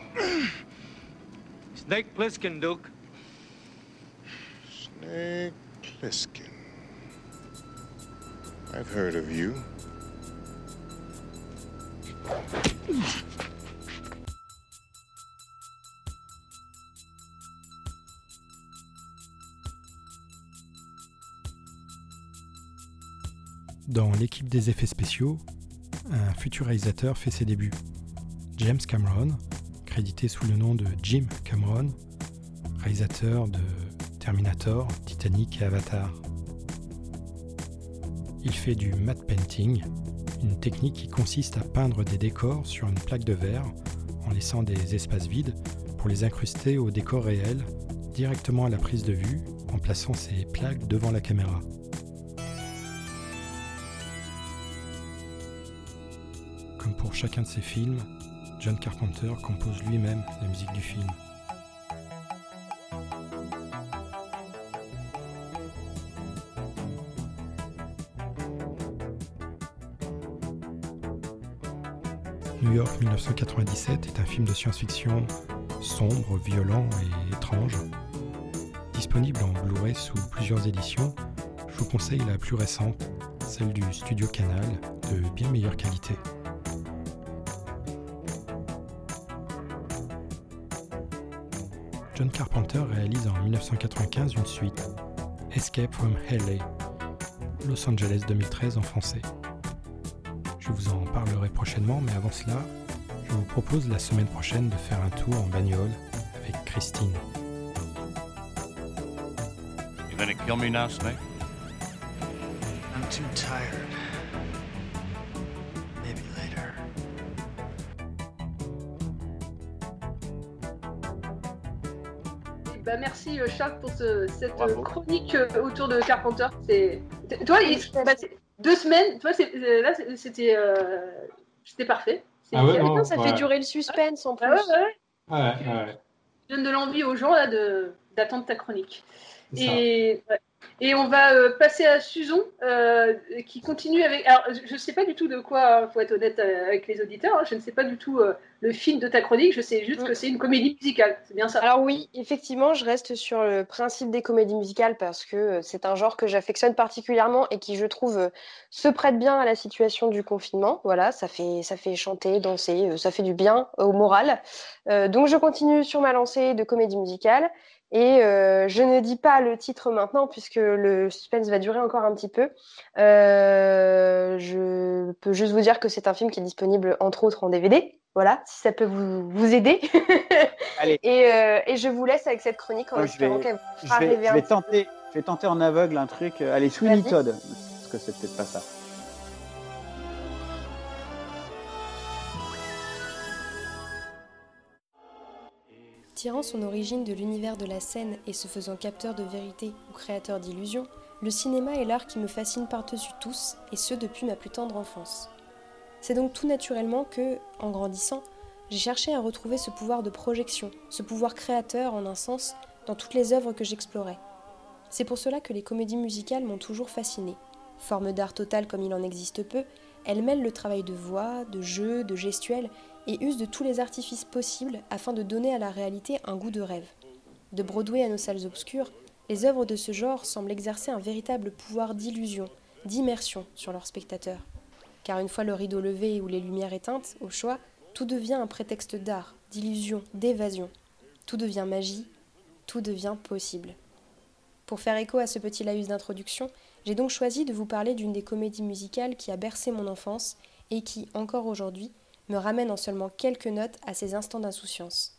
Snake Plissken, Duke. Snake Plissken. I've heard of you. Dans l'équipe des effets spéciaux, un futur réalisateur fait ses débuts. James Cameron, crédité sous le nom de Jim Cameron, réalisateur de Terminator, Titanic et Avatar. Il fait du matte painting, une technique qui consiste à peindre des décors sur une plaque de verre en laissant des espaces vides pour les incruster au décor réel directement à la prise de vue en plaçant ces plaques devant la caméra. Comme pour chacun de ses films, John Carpenter compose lui-même la musique du film. New York 1997 est un film de science-fiction sombre, violent et étrange. Disponible en Blu-ray sous plusieurs éditions, je vous conseille la plus récente, celle du studio Canal, de bien meilleure qualité. John Carpenter réalise en 1995 une suite, Escape from LA, Los Angeles 2013 en français. Je vous en parlerai prochainement, mais avant cela, je vous propose la semaine prochaine de faire un tour en bagnole avec Christine. You gonna kill me now, Snake? I'm too tired. Merci euh, Charles pour ce- cette euh, chronique euh, autour de Carpenter. C'est toi, il- bah, deux semaines. Toi, là, c'était euh, c'était parfait. Ah ouais, nickel. non, ça ouais. fait durer le suspense en plus. Ah ouais, ouais. Ouais, ouais. Tu donnes de l'envie aux gens là de d'attendre ta chronique. Et, ouais. Et on va euh, passer à Susan euh, qui continue avec. Alors, je ne sais pas du tout de quoi, il faut être honnête euh, avec les auditeurs, hein, je ne sais pas du tout euh, le film de ta chronique, je sais juste que c'est une comédie musicale, c'est bien ça Alors oui, effectivement, je reste sur le principe des comédies musicales parce que euh, c'est un genre que j'affectionne particulièrement et qui, je trouve, euh, se prête bien à la situation du confinement. Voilà, ça fait, ça fait chanter, danser, euh, ça fait du bien au moral. Euh, donc je continue sur ma lancée de comédie musicale et euh, je ne dis pas le titre maintenant puisque le suspense va durer encore un petit peu. Euh, je peux juste vous dire que c'est un film qui est disponible entre autres en DVD. Voilà, si ça peut vous, vous aider. Allez. Et, euh, et je vous laisse avec cette chronique en espérant vais, qu'elle vous je fera vais- rêver je vais petit tenter, Je vais tenter en aveugle un truc. Allez, Sweeney. Todd. Parce que c'est peut-être pas ça. Tirant son origine de l'univers de la scène et se faisant capteur de vérité ou créateur d'illusions, le cinéma est l'art qui me fascine par-dessus tous, et ce depuis ma plus tendre enfance. C'est donc tout naturellement que, en grandissant, j'ai cherché à retrouver ce pouvoir de projection, ce pouvoir créateur en un sens, dans toutes les œuvres que j'explorais. C'est pour cela que les comédies musicales m'ont toujours fascinée. Forme d'art total comme il en existe peu, elles mêlent le travail de voix, de jeu, de gestuelle et usent de tous les artifices possibles afin de donner à la réalité un goût de rêve. De Broadway à nos salles obscures, les œuvres de ce genre semblent exercer un véritable pouvoir d'illusion, d'immersion sur leurs spectateurs. Car une fois le rideau levé ou les lumières éteintes, au choix, tout devient un prétexte d'art, d'illusion, d'évasion. Tout devient magie, tout devient possible. Pour faire écho à ce petit laïus d'introduction, j'ai donc choisi de vous parler d'une des comédies musicales qui a bercé mon enfance et qui, encore aujourd'hui, me ramène en seulement quelques notes à ces instants d'insouciance.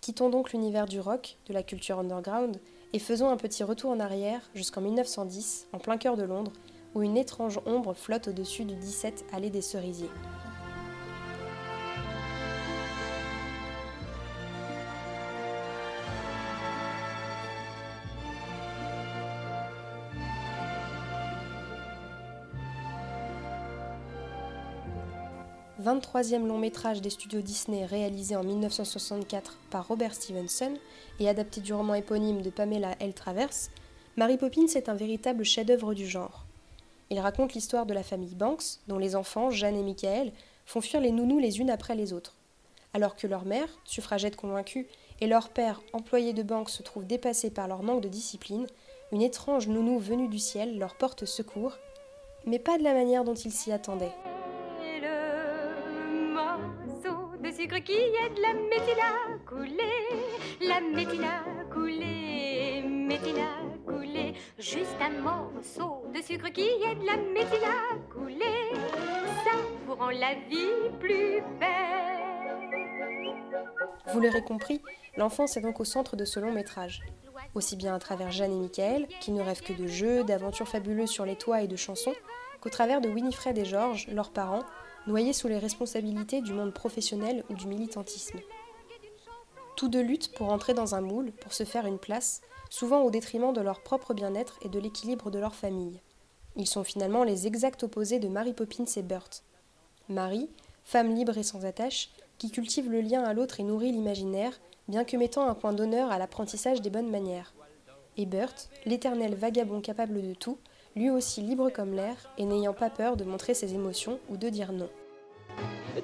Quittons donc l'univers du rock, de la culture underground, et faisons un petit retour en arrière jusqu'en 1910, en plein cœur de Londres, où une étrange ombre flotte au-dessus du 17 allée des Cerisiers. « 23e long métrage des studios Disney réalisé en 1964 par Robert Stevenson et adapté du roman éponyme de Pamela L. Travers, Mary Poppins est un véritable chef-d'œuvre du genre. Il raconte l'histoire de la famille Banks, dont les enfants, Jeanne et Michael, font fuir les nounous les unes après les autres. Alors que leur mère, suffragette convaincue, et leur père, employé de banque, se trouvent dépassés par leur manque de discipline, une étrange nounou venue du ciel leur porte secours, mais pas de la manière dont ils s'y attendaient. Sucre qui la couler, la couler, métine à couler. Juste un morceau de sucre qui aide la métine à couler, ça vous rend la vie plus belle. Vous l'aurez compris, l'enfance est donc au centre de ce long métrage. Aussi bien à travers Jeanne et Michael, qui ne rêvent que de jeux, d'aventures fabuleuses sur les toits et de chansons, qu'au travers de Winifred et George, leurs parents, noyés sous les responsabilités du monde professionnel ou du militantisme. Tous deux luttent pour entrer dans un moule, pour se faire une place, souvent au détriment de leur propre bien-être et de l'équilibre de leur famille. Ils sont finalement les exacts opposés de Mary Poppins et Burt. Mary, femme libre et sans attache, qui cultive le lien à l'autre et nourrit l'imaginaire, bien que mettant un point d'honneur à l'apprentissage des bonnes manières. Et Burt, l'éternel vagabond capable de tout, lui aussi libre comme l'air et n'ayant pas peur de montrer ses émotions ou de dire non.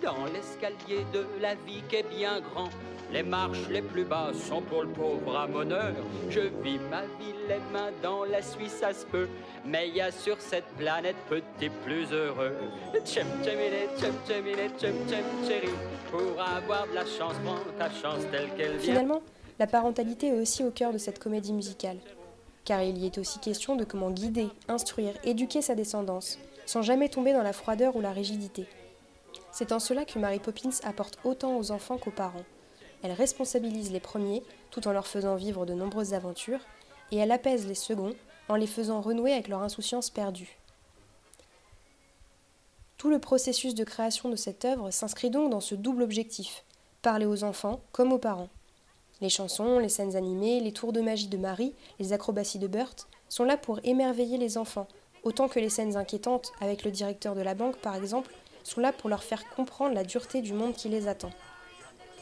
Dans l'escalier de la vie qui est bien grand, les marches les plus basses sont pour le pauvre ramoneur. Je vis ma vie les mains dans la Suisse, ça se peut, mais il y a sur cette planète petit plus heureux. Tchem tchemile, tchem tchemile, tchem tchem chéri, pour avoir de la chance, prends ta chance telle qu'elle vient. Finalement, la parentalité est aussi au cœur de cette comédie musicale, car il y est aussi question de comment guider, instruire, éduquer sa descendance, sans jamais tomber dans la froideur ou la rigidité. C'est en cela que Mary Poppins apporte autant aux enfants qu'aux parents. Elle responsabilise les premiers tout en leur faisant vivre de nombreuses aventures, et elle apaise les seconds en les faisant renouer avec leur insouciance perdue. Tout le processus de création de cette œuvre s'inscrit donc dans ce double objectif, parler aux enfants comme aux parents. Les chansons, les scènes animées, les tours de magie de Marie, les acrobaties de Burt sont là pour émerveiller les enfants, autant que les scènes inquiétantes avec le directeur de la banque par exemple sont là pour leur faire comprendre la dureté du monde qui les attend.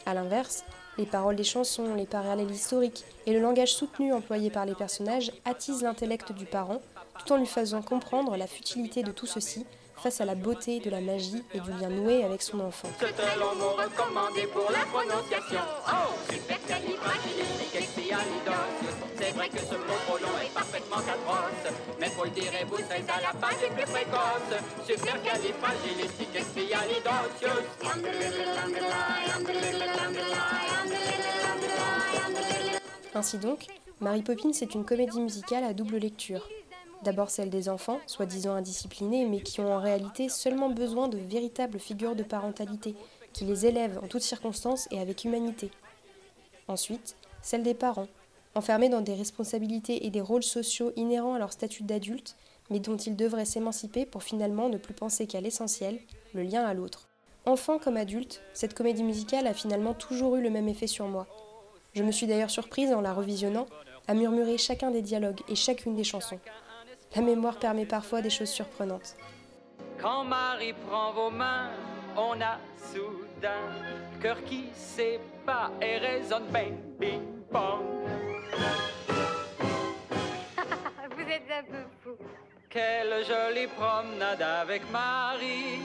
A l'inverse, les paroles des chansons, les parallèles historiques et le langage soutenu employé par les personnages attisent l'intellect du parent tout en lui faisant comprendre la futilité de tout ceci face à la beauté de la magie et du lien noué avec son enfant. C'est un long mot recommandé pour la prononciation. Oh, supercalifragilisticexpialidocious. C'est vrai que ce mot trop long est parfaitement atroce, mais faut le dire et vous serez à la page les plus précoces. Supercalifragilisticexpialidocious. Ainsi donc, Mary Poppins est une comédie musicale à double lecture. D'abord celle des enfants, soi-disant indisciplinés, mais qui ont en réalité seulement besoin de véritables figures de parentalité, qui les élèvent en toutes circonstances et avec humanité. Ensuite, celle des parents, enfermés dans des responsabilités et des rôles sociaux inhérents à leur statut d'adulte, mais dont ils devraient s'émanciper pour finalement ne plus penser qu'à l'essentiel, le lien à l'autre. Enfant comme adulte, cette comédie musicale a finalement toujours eu le même effet sur moi. Je me suis d'ailleurs surprise en la revisionnant à murmurer chacun des dialogues et chacune des chansons. La mémoire permet parfois des choses surprenantes. Quand Marie prend vos mains, on a soudain le cœur qui s'ébat et résonne bang, bing, bang. Vous êtes un peu fou. Quelle jolie promenade avec Marie,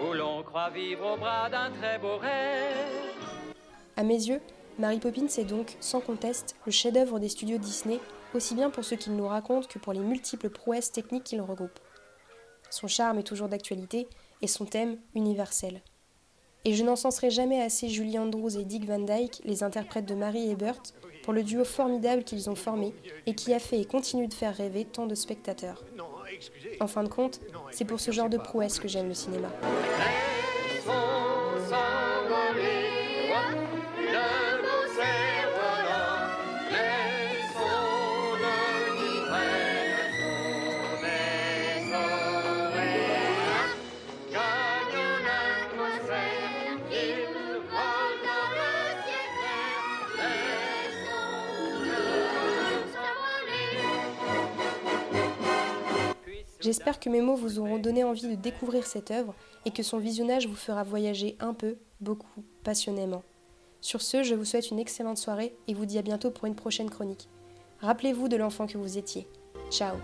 où l'on croit vivre au bras d'un très beau rêve. À mes yeux, Mary Poppins est donc, sans conteste, le chef-d'œuvre des studios Disney, aussi bien pour ce qu'il nous raconte que pour les multiples prouesses techniques qu'il regroupe. Son charme est toujours d'actualité et son thème universel. Et je n'encenserai jamais assez Julie Andrews et Dick Van Dyke, les interprètes de Mary et Burt, pour le duo formidable qu'ils ont formé et qui a fait et continue de faire rêver tant de spectateurs. En fin de compte, c'est pour ce genre de prouesse que j'aime le cinéma. J'espère que mes mots vous auront donné envie de découvrir cette œuvre et que son visionnage vous fera voyager un peu, beaucoup, passionnément. Sur ce, je vous souhaite une excellente soirée et vous dis à bientôt pour une prochaine chronique. Rappelez-vous de l'enfant que vous étiez. Ciao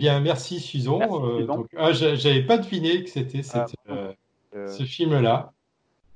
bien, merci Suzon. Euh, ah, j'a- j'avais pas deviné que c'était Ah, euh, euh, ce film-là.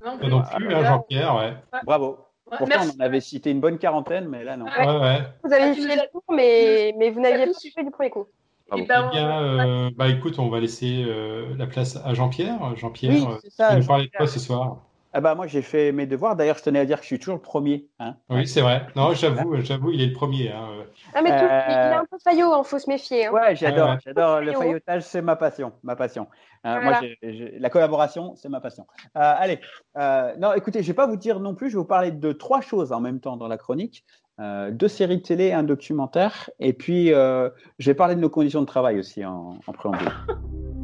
Non non plus, hein, Jean-Pierre, ouais. Bravo. Ouais, Pourtant, merci. on en avait cité une bonne quarantaine, mais là, non. Ouais, ouais. Vous avez Ah, fait le tour, mais, mais vous n'aviez pas fait du premier coup. Et Eh ben, bien, euh, bah écoute, on va laisser euh, la place à Jean-Pierre. Jean-Pierre, Oui, ça, tu nous parler de quoi ce soir? Ah bah moi j'ai fait mes devoirs. D'ailleurs, je tenais à dire que je suis toujours le premier. Hein. Oui, c'est vrai. Non, j'avoue, j'avoue, il est le premier. hein. Ah, mais tout, Euh, il est un peu faillot, il faut se méfier. hein. Ouais, j'adore, Ouais, ouais. j'adore le Faillot. faillotage, c'est ma passion, ma passion. Hein, Voilà. Moi, la collaboration, c'est ma passion. Euh, allez, euh, non, écoutez, je vais pas vous dire non plus. Je vais vous parler de trois choses en même temps dans la chronique Euh, deux séries de télé, un documentaire, et puis euh, je vais parler de nos conditions de travail aussi en, en préambule.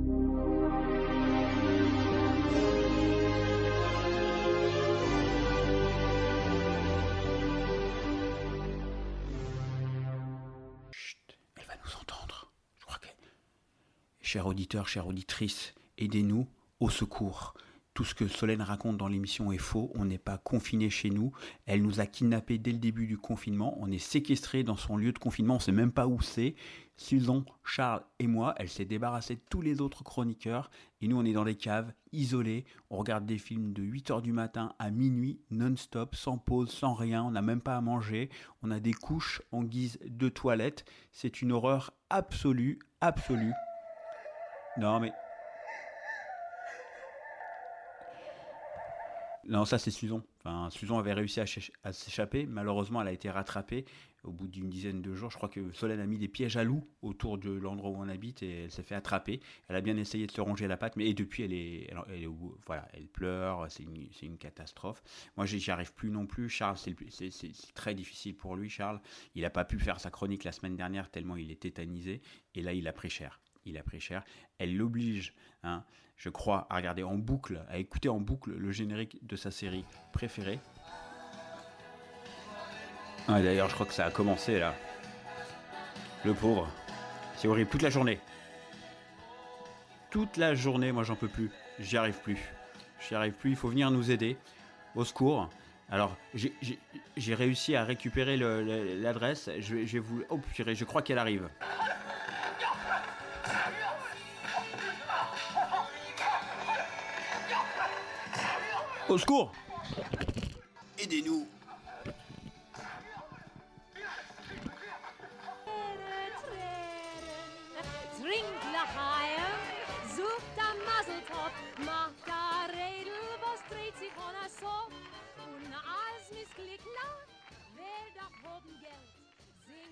Chers auditeurs, chères auditrices, aidez-nous au secours. Tout ce que Solène raconte dans l'émission est faux. On n'est pas confiné chez nous. Elle nous a kidnappés dès le début du confinement. On est séquestrés dans son lieu de confinement. On ne sait même pas où c'est. Susan, Charles et moi, elle s'est débarrassée de tous les autres chroniqueurs. Et nous, on est dans les caves, isolés. On regarde des films de 8h du matin à minuit, non-stop, sans pause, sans rien. On n'a même pas à manger. On a des couches en guise de toilette. C'est une horreur absolue, absolue. Non, mais. Non, ça c'est Susan. Enfin, Susan avait réussi à, ch- à s'échapper. Malheureusement, elle a été rattrapée au bout d'une dizaine de jours. Je crois que Solène a mis des pièges à loups autour de l'endroit où on habite et elle s'est fait attraper. Elle a bien essayé de se ronger la patte, mais depuis, elle est, elle, elle est voilà, elle pleure. C'est une, une catastrophe. Moi, j'y arrive plus non plus. Charles, c'est très difficile pour lui. Charles, il n'a pas pu faire sa chronique la semaine dernière tellement il est tétanisé. Et là, il a pris cher. Il a pris cher. Elle l'oblige, hein, je crois, à regarder en boucle, à écouter en boucle le générique de sa série préférée. D'ailleurs, je crois que ça a commencé là. Le pauvre. C'est horrible. Toute la journée. Toute la journée, moi j'en peux plus. J'y arrive plus. J'y arrive plus. Il faut venir nous aider. Au secours. Alors, j'ai- réussi à récupérer l'adresse. Je vais vous. Oh purée, je crois qu'elle arrive. Au secours. Aidez-nous.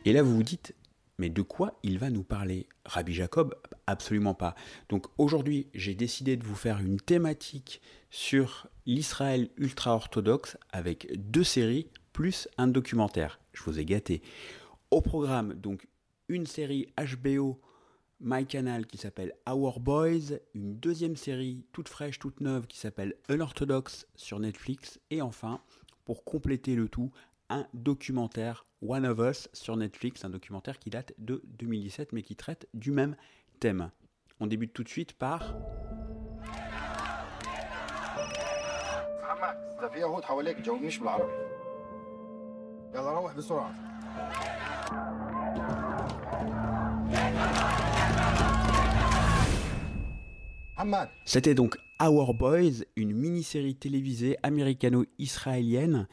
Et là, vous vous dites, mais de quoi il va nous parler Rabbi Jacob? Absolument pas. Donc aujourd'hui, j'ai décidé de vous faire une thématique sur l'Israël ultra-orthodoxe avec deux séries plus un documentaire. Je vous ai gâté. Au programme, donc une série HBO MyCanal qui s'appelle Our Boys, une deuxième série toute fraîche, toute neuve qui s'appelle Unorthodox sur Netflix, et enfin, pour compléter le tout, un documentaire One of Us sur Netflix, un documentaire qui date de 2017 mais qui traite du même thème. On débute tout de suite par... C'était donc Our Boys, une mini-série télévisée américano-israélienne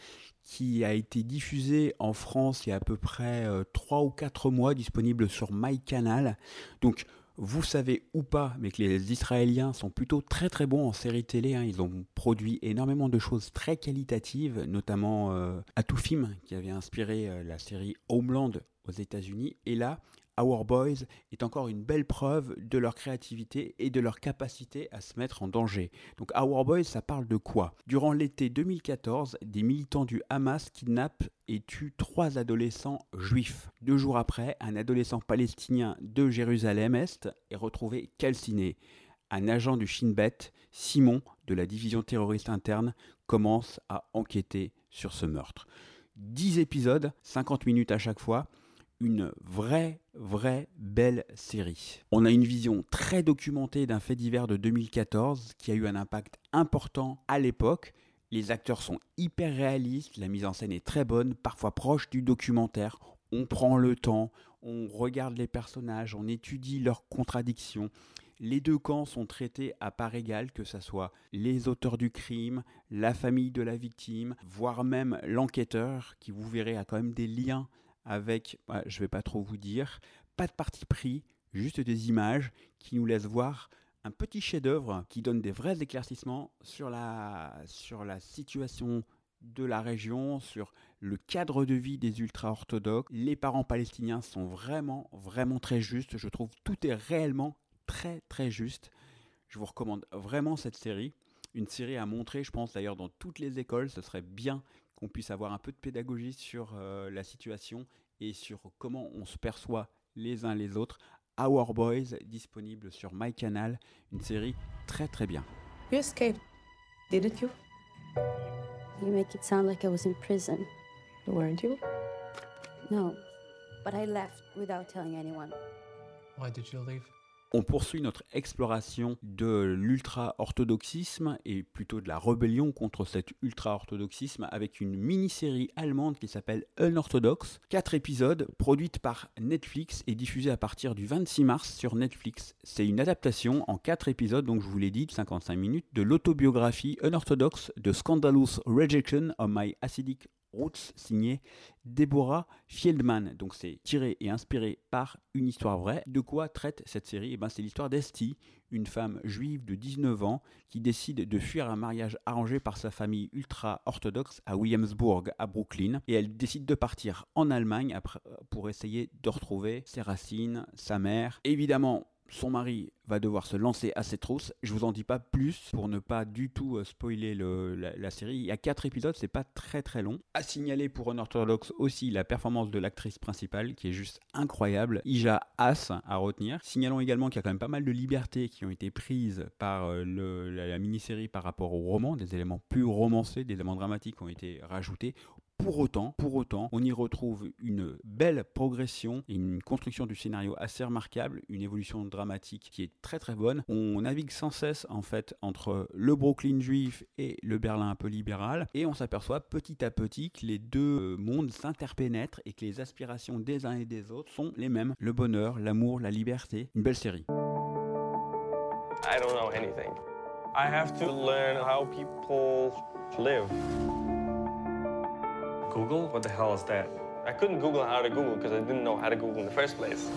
qui a été diffusée en France il y a à peu près 3 ou 4 mois, disponible sur MyCanal. Donc vous savez ou pas, mais que les Israéliens sont plutôt très très bons en série télé. hein. Ils ont produit énormément de choses très qualitatives, notamment euh, Atoufim, qui avait inspiré euh, la série Homeland aux États-Unis. Et là, Our Boys est encore une belle preuve de leur créativité et de leur capacité à se mettre en danger. Donc Our Boys, ça parle de quoi? Durant l'été 2014, des militants du Hamas kidnappent et tuent trois adolescents juifs. Deux jours après, un adolescent palestinien de Jérusalem-Est est retrouvé calciné. Un agent du Shin Bet, Simon, de la division terroriste interne, commence à enquêter sur ce meurtre. 10 épisodes, 50 minutes à chaque fois, une vraie, vraie belle série. On a une vision très documentée d'un fait divers de 2014 qui a eu un impact important à l'époque. Les acteurs sont hyper réalistes, la mise en scène est très bonne, parfois proche du documentaire. On prend le temps, on regarde les personnages, on étudie leurs contradictions. Les deux camps sont traités à part égale, que ce soit les auteurs du crime, la famille de la victime, voire même l'enquêteur, qui vous verrez a quand même des liens avec, ouais, je vais pas trop vous dire, pas de parti pris, juste des images qui nous laissent voir un petit chef-d'œuvre qui donne des vrais éclaircissements sur la, sur la situation de la région, sur le cadre de vie des ultra-orthodoxes. Les parents palestiniens sont vraiment, vraiment très justes. Je trouve tout est réellement très, très juste. Je vous recommande vraiment cette série. Une série à montrer, je pense d'ailleurs, dans toutes les écoles. Ce serait bien qu'on puisse avoir un peu de pédagogie sur euh, la situation et sur comment on se perçoit les uns les autres. Our Boys, disponible sur MyCanal, une série très très bien. You escaped, didn't you? You make it sound like I was in prison. Weren't you? No, but I left without telling anyone. Why did you leave? On poursuit notre exploration de l'ultra-orthodoxisme et plutôt de la rébellion contre cet ultra-orthodoxisme avec une mini-série allemande qui s'appelle Unorthodox. Quatre épisodes, produite par Netflix et diffusée à partir du 26 mars sur Netflix. C'est une adaptation en quatre épisodes, donc je vous l'ai dit, de 55 minutes, de l'autobiographie Unorthodox de Scandalous Rejection of My Acidic Signé Deborah Fieldman. Donc c'est tiré et inspiré par une histoire vraie. De quoi traite cette série? Eh ben, C'est l'histoire d'Esti, une femme juive de 19 ans qui décide de fuir un mariage arrangé par sa famille ultra-orthodoxe à Williamsburg, à Brooklyn. Et elle décide de partir en Allemagne pour essayer de retrouver ses racines, sa mère. Évidemment, son mari va devoir se lancer à ses trousses. Je vous en dis pas plus pour ne pas du tout euh, spoiler le, la, série. Il y a quatre épisodes, c'est pas très très long. À signaler pour un orthodoxe aussi la performance de l'actrice principale qui est juste incroyable. Ija As à retenir. Signalons également qu'il y a quand même pas mal de libertés qui ont été prises par euh, la, la mini-série par rapport au roman, des éléments plus romancés, des éléments dramatiques ont été rajoutés. Pour autant, pour autant, on y retrouve une belle progression, une construction du scénario assez remarquable, une évolution dramatique qui est très très bonne. On navigue sans cesse en fait entre le Brooklyn juif et le Berlin un peu libéral, et on s'aperçoit petit à petit que les deux mondes s'interpénètrent et que les aspirations des uns et des autres sont les mêmes. Le bonheur, l'amour, la liberté. Une belle série. I don't know anything. I have to learn how people live. Google? What the hell is that? I couldn't Google how to Google because I didn't know how to Google in the first place.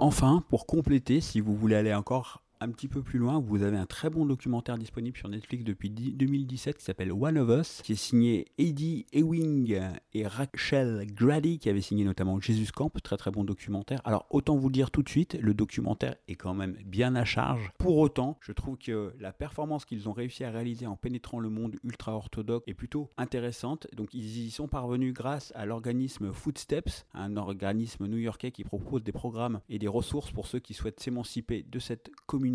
Enfin, pour compléter, si vous voulez aller encore un petit peu plus loin, vous avez un très bon documentaire disponible sur Netflix depuis 2017 qui s'appelle One of Us, qui est signé Eddie Ewing et Rachel Grady, qui avait signé notamment Jesus Camp, très très bon documentaire. Alors autant vous le dire tout de suite, le documentaire est quand même bien à charge. Pour autant, je trouve que la performance qu'ils ont réussi à réaliser en pénétrant le monde ultra-orthodoxe est plutôt intéressante. Donc ils y sont parvenus grâce à l'organisme Footsteps, un organisme new-yorkais qui propose des programmes et des ressources pour ceux qui souhaitent s'émanciper de cette communauté.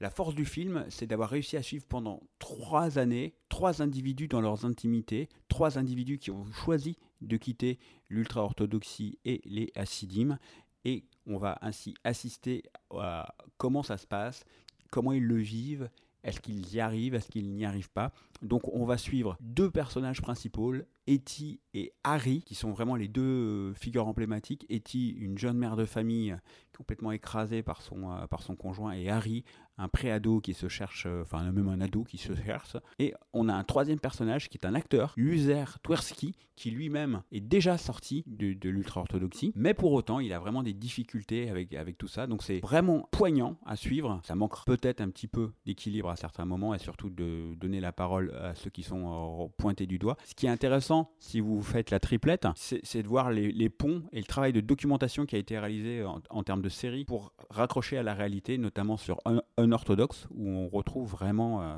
La force du film, c'est d'avoir réussi à suivre pendant trois années trois individus dans leurs intimités, trois individus qui ont choisi de quitter l'ultra-orthodoxie et les hassidim. Et on va ainsi assister à comment ça se passe, comment ils le vivent, est-ce qu'ils y arrivent, est-ce qu'ils n'y arrivent pas. Donc on va suivre deux personnages principaux, Etty et Harry, qui sont vraiment les deux euh, figures emblématiques. Etty, une jeune mère de famille complètement écrasée par son, euh, par son conjoint, et Harry, un pré-ado qui se cherche, euh, enfin même un ado qui se cherche. Et on a un troisième personnage qui est un acteur, Uzer Tversky, qui lui-même est déjà sorti de, de l'ultra-orthodoxie, mais pour autant il a vraiment des difficultés avec, avec tout ça. Donc c'est vraiment poignant à suivre. Ça manque peut-être un petit peu d'équilibre à certains moments et surtout de donner la parole à ceux qui sont pointés du doigt. Ce qui est intéressant, si vous faites la triplette, c'est de voir les, ponts et le travail de documentation qui a été réalisé en, termes de série pour raccrocher à la réalité, notamment sur un, orthodoxe, où on retrouve vraiment euh,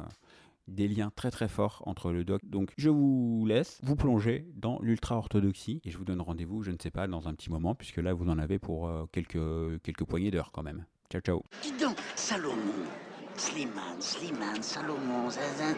des liens très très forts entre le doc. Donc je vous laisse vous plonger dans l'ultra-orthodoxie et je vous donne rendez-vous, je ne sais pas, dans un petit moment, puisque là vous en avez pour euh, quelques, quelques poignées d'heures quand même. Ciao ciao. Dis donc, Salomon, Slimane, Slimane, Salomon, Zazin,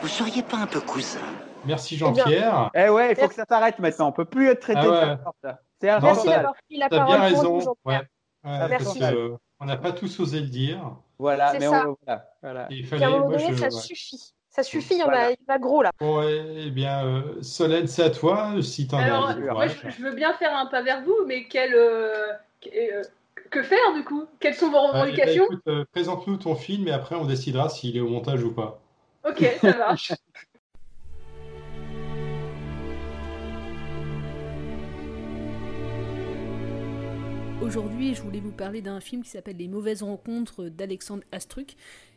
vous seriez pas un peu cousin Merci Jean-Pierre. Eh ouais, il faut que ça s'arrête maintenant. On peut plus être traité ah ouais. C'est un Merci d'avoir pris la parole. bien raison. Ouais. On n'a pas tous osé le dire. Voilà, mais ça. on voilà. voilà. Il fallait, à un moment donné, ça suffit. Ça suffit, il y en a, il y en a gros là. Ouais, eh bien, euh, Solène, c'est à toi, si tu en as. Moi, je, veux bien faire un pas vers vous, mais quel, euh, euh, que faire du coup? Quelles sont vos bah, revendications? euh, Présente-nous ton film et après on décidera s'il est au montage ou pas. Ok, ça marche. Aujourd'hui, je voulais vous parler d'un film qui s'appelle Les mauvaises rencontres d'Alexandre Astruc,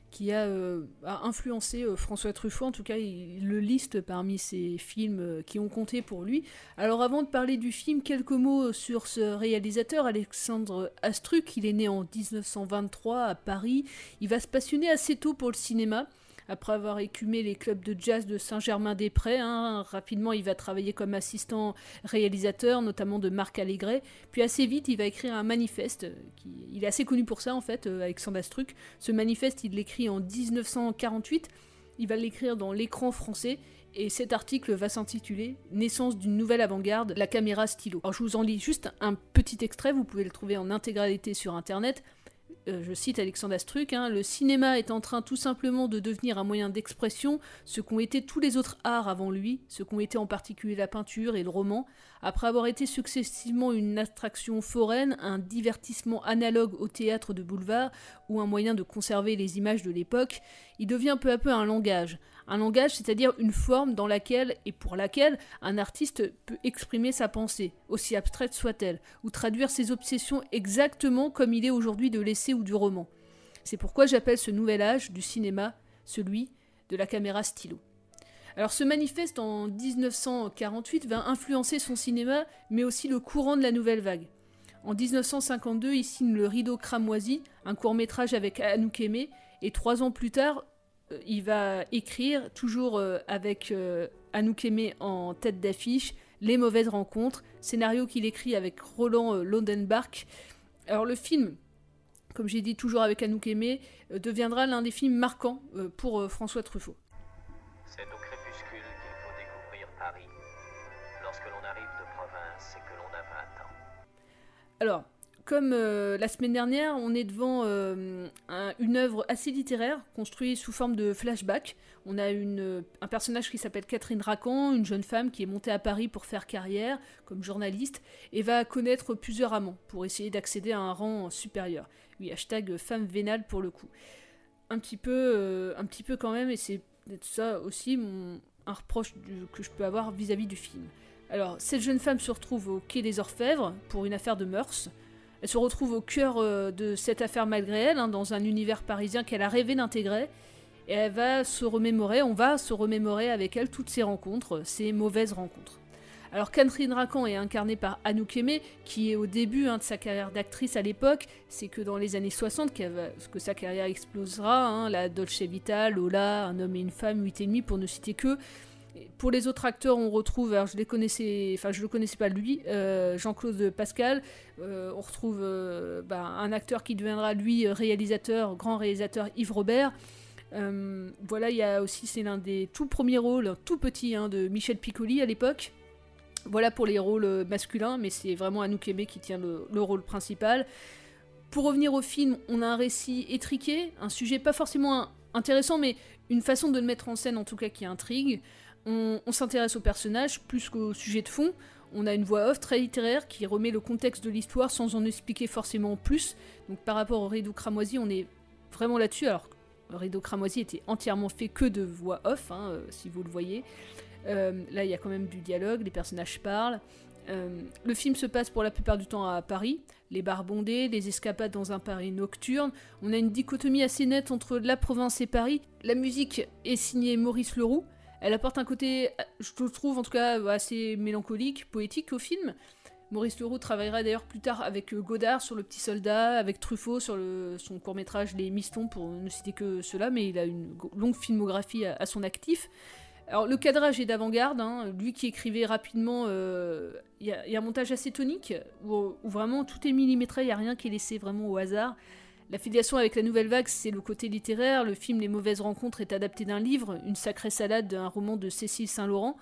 qui a, euh, influencé euh, François Truffaut. En tout cas, il le liste parmi ses films euh, qui ont compté pour lui. Alors, avant de parler du film, quelques mots sur ce réalisateur, Alexandre Astruc. Il est né en 1923 à Paris. Il va se passionner assez tôt pour le cinéma après avoir écumé les clubs de jazz de Saint-Germain-des-Prés. Hein, rapidement, il va travailler comme assistant réalisateur, notamment de Marc Allégret. Puis assez vite, il va écrire un manifeste. Qui, il est assez connu pour ça, en fait, euh, Alexandre Astruc. Ce manifeste, il l'écrit en 1948. Il va l'écrire dans l'écran français et cet article va s'intituler Naissance d'une nouvelle avant-garde, la caméra stylo. Alors je vous en lis juste un petit extrait, vous pouvez le trouver en intégralité sur internet. Euh, je cite Alexandre Astruc, hein, le cinéma est en train tout simplement de devenir un moyen d'expression, ce qu'ont été tous les autres arts avant lui, ce qu'ont été en particulier la peinture et le roman, après avoir été successivement une attraction foraine, un divertissement analogue au théâtre de boulevard ou un moyen de conserver les images de l'époque, il devient peu à peu un langage, un langage, c'est-à-dire une forme dans laquelle et pour laquelle un artiste peut exprimer sa pensée, aussi abstraite soit-elle, ou traduire ses obsessions exactement comme il est aujourd'hui de l'essai ou du roman. C'est pourquoi j'appelle ce nouvel âge du cinéma celui de la caméra stylo. Alors ce manifeste en 1948 va influencer son cinéma, mais aussi le courant de la nouvelle vague. En 1952, il signe Le Rideau cramoisi, un court métrage avec Anouk Aimé, et trois ans plus tard, il va écrire, toujours euh, avec euh, Anouk Aimé en tête d'affiche, Les mauvaises rencontres, scénario qu'il écrit avec Roland Londenbach. Alors le film, comme j'ai dit toujours avec Anouk Aimé, deviendra l'un des films marquants pour François Truffaut. C'est au crépuscule qu'il faut découvrir Paris. Lorsque l'on arrive de province et que l'on a 20 ans. Alors, comme euh, la semaine dernière, on est devant euh, une œuvre assez littéraire, construite sous forme de flashback. On a une, un personnage qui s'appelle Catherine Racan, une jeune femme qui est montée à Paris pour faire carrière comme journaliste et va connaître plusieurs amants pour essayer d'accéder à un rang supérieur. Oui, hashtag femme vénale pour le coup. Un petit peu, euh, un petit peu quand même, et c'est ça aussi un reproche que je peux avoir vis à -vis du film. Alors, cette jeune femme se retrouve au quai des Orfèvres pour une affaire de mœurs. Elle se retrouve au cœur euh, de cette affaire malgré elle, hein, dans un univers parisien qu'elle a rêvé d'intégrer. Et elle va se remémorer, on va se remémorer avec elle toutes ces rencontres, ces mauvaises rencontres. Alors Catherine Racan est incarnée par Anouk qui est au début hein, de sa carrière d'actrice à l'époque. C'est que dans les années 60 qu'elle va- que sa carrière explosera. hein, la Dolce Vita, Lola, Un homme et une femme, 8 et demi, pour ne citer que. Pour les autres acteurs, on retrouve, alors je les connaissais, enfin je le connaissais pas lui, euh, Jean-Claude Pascal. Euh, on retrouve euh, bah, un acteur qui deviendra lui réalisateur, grand réalisateur Yves Robert. Voilà, il y a aussi, c'est l'un des tout premiers rôles, tout petit, hein, de Michel Piccoli à l'époque. Voilà pour les rôles masculins, mais c'est vraiment Anouk qui tient le, le rôle principal. Pour revenir au film, on a un récit étriqué, un sujet pas forcément intéressant, mais une façon de le mettre en scène en tout cas qui intrigue. On, s'intéresse au personnage plus qu'au sujet de fond. On a une voix off très littéraire qui remet le contexte de l'histoire sans en expliquer forcément plus. Donc par rapport au rideau cramoisi, on est vraiment là-dessus. Alors le rideau cramoisi était entièrement fait que de voix off, hein, euh, si vous le voyez. Euh, là, il y a quand même du dialogue, les personnages parlent. Euh, le film se passe pour la plupart du temps à Paris, les bars bondés, les escapades dans un Paris nocturne. On a une dichotomie assez nette entre la province et Paris. La musique est signée Maurice Leroux. Elle apporte un côté, je trouve en tout cas, assez mélancolique, poétique au film. Maurice Leroux travaillera d'ailleurs plus tard avec euh, Godard sur Le Petit Soldat, avec Truffaut sur son court-métrage Les Mistons, pour ne citer que cela, mais il a une longue filmographie à- son actif. Alors le cadrage est d'avant-garde, hein. lui qui écrivait rapidement, euh, il y, a- il y a un montage assez tonique, où, où vraiment tout est millimétré, il n'y a rien qui est laissé vraiment au hasard. La filiation avec la nouvelle vague, c'est le côté littéraire, le film Les mauvaises rencontres est adapté d'un livre, Une sacrée salade, d'un roman de Cécile Saint-Laurent.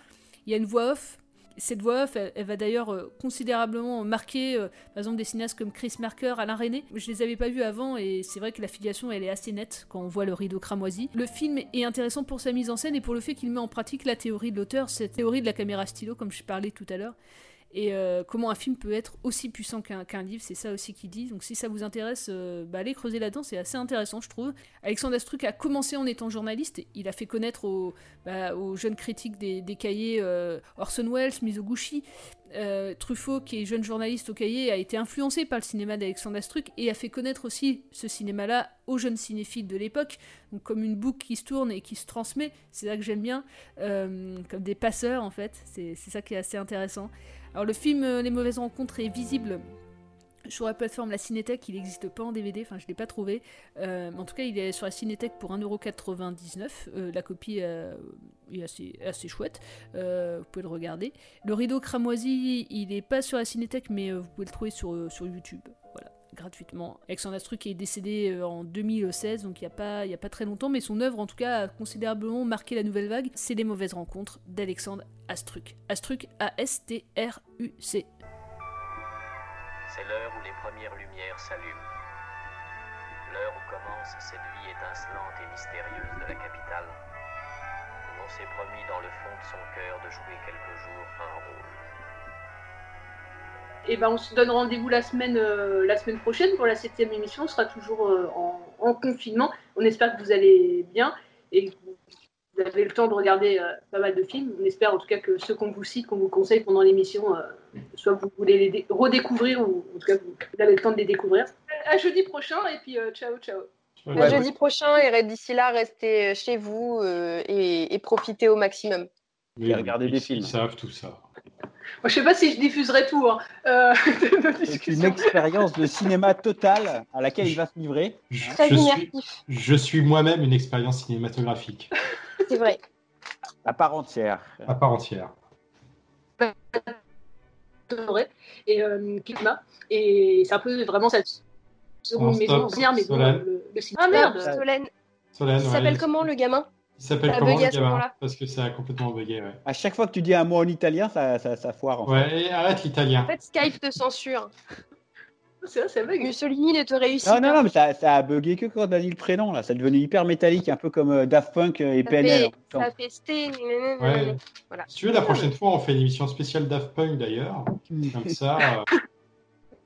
Il y a une voix off, cette voix off, elle, va d'ailleurs euh, considérablement marquer, euh, par exemple, des cinéastes comme Chris Marker, Alain René. Je les avais pas vus avant et c'est vrai que la filiation, elle est assez nette quand on voit le rideau cramoisi. Le film est intéressant pour sa mise en scène et pour le fait qu'il met en pratique la théorie de l'auteur, cette théorie de la caméra stylo, comme je parlais tout à l'heure. Et euh, comment un film peut être aussi puissant qu'un qu'un livre, c'est ça aussi qu'il dit. Donc si ça vous intéresse, euh, bah, allez creuser là-dedans, c'est assez intéressant, je trouve. Alexandre Astruc a commencé en étant journaliste. Il a fait connaître aux, bah, jeunes critiques des, des cahiers euh, Orson Welles, Mizoguchi. Truffaut, qui est jeune journaliste au cahier, a été influencé par le cinéma d'Alexandre Astruc et a fait connaître aussi ce cinéma-là aux jeunes cinéphiles de l'époque, donc comme une boucle qui se tourne et qui se transmet. C'est ça que j'aime bien, comme des passeurs en fait. C'est ça qui est assez intéressant. Alors le film euh, Les mauvaises rencontres est visible sur la plateforme La Cinétech, il n'existe pas en DVD, enfin je ne l'ai pas trouvé. Euh, en tout cas, il est sur la Cinétech pour 1,99€. Euh, la copie est assez, chouette. Vous pouvez le regarder. Le rideau cramoisi, il n'est pas sur la Cinétech, mais vous pouvez le trouver sur YouTube. Gratuitement. Alexandre Astruc est décédé euh, en 2016, donc il n'y a, pas- a pas très longtemps, mais son œuvre, en tout cas, a considérablement marqué la nouvelle vague. C'est Les mauvaises rencontres d'Alexandre Astruc. Astruc, A-S-T-R-U-C. C'est l'heure où les premières lumières s'allument. L'heure où commence cette vie étincelante et mystérieuse de la capitale, où l'on s'est promis dans le fond de son cœur de jouer quelques jours un rôle. Et ben on se donne rendez-vous la semaine, euh, la semaine prochaine pour la septième émission. On sera toujours euh, en, en confinement. On espère que vous allez bien et que vous avez le temps de regarder euh, pas mal de films. On espère en tout cas que ceux qu'on vous cite, qu'on vous conseille pendant l'émission, euh, soit vous voulez les dé- redécouvrir ou en tout cas vous, vous avez le temps de les découvrir. À jeudi prochain et puis euh, ciao ciao. À jeudi prochain et d'ici là, restez chez vous euh, et, et profitez au maximum. Oui, ils- des films. Ils savent tout ça. Moi, je sais pas si je diffuserai tout. hein, euh, C'est une expérience de cinéma totale à laquelle il va se livrer. Très je, suis, je suis moi-même une expérience cinématographique C'est vrai. À part entière. à part entière. Et euh, Kikma. Et c'est un peu vraiment cette seconde maison, stop. première maison, Solène. le, le cinéma. Ah merde Solène. Solène, Il s'appelle comment le gamin? Il s'appelle Ça a comment le gamin. Parce que ça a complètement bugué, ouais. À chaque fois que tu dis un mot en italien, ça, ça, ça foire. en fait. Ouais, et arrête l'italien. En fait, Skype te censure. C'est vrai, c'est bug. Mussolini ne te réussit Non, non, pas. non, mais ça, ça a bugué que quand on a dit le prénom. Là. Ça est devenu hyper métallique, un peu comme euh, Daft Punk et Ça PNL. fait, temps. ça fait Ouais. Voilà. Si tu veux, la prochaine fois, on fait une émission spéciale Daft Punk d'ailleurs. Comme ça, euh,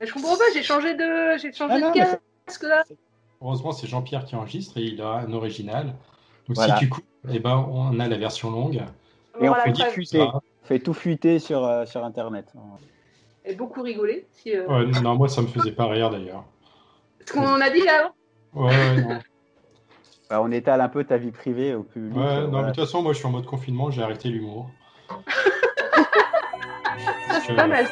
Je comprends pas, j'ai changé de, j'ai changé Ah non, de ça- casque là. heureusement, c'est Jean-Pierre qui enregistre et il a un original. Donc Voilà. si tu coupes, eh ben, on a la version longue. Et on fait preuve. diffuser, on fait tout fuiter sur, euh, sur Internet. et beaucoup rigolé. Si, euh, Ouais, non, moi, ça me faisait pas rire d'ailleurs. Ce qu'on en a dit là Ouais, ouais, non. Bah, on étale un peu ta vie privée au public. Ouais, euh, non, voilà. mais de toute façon, moi, je suis en mode confinement, j'ai arrêté l'humour. Ça, c'est pas mal.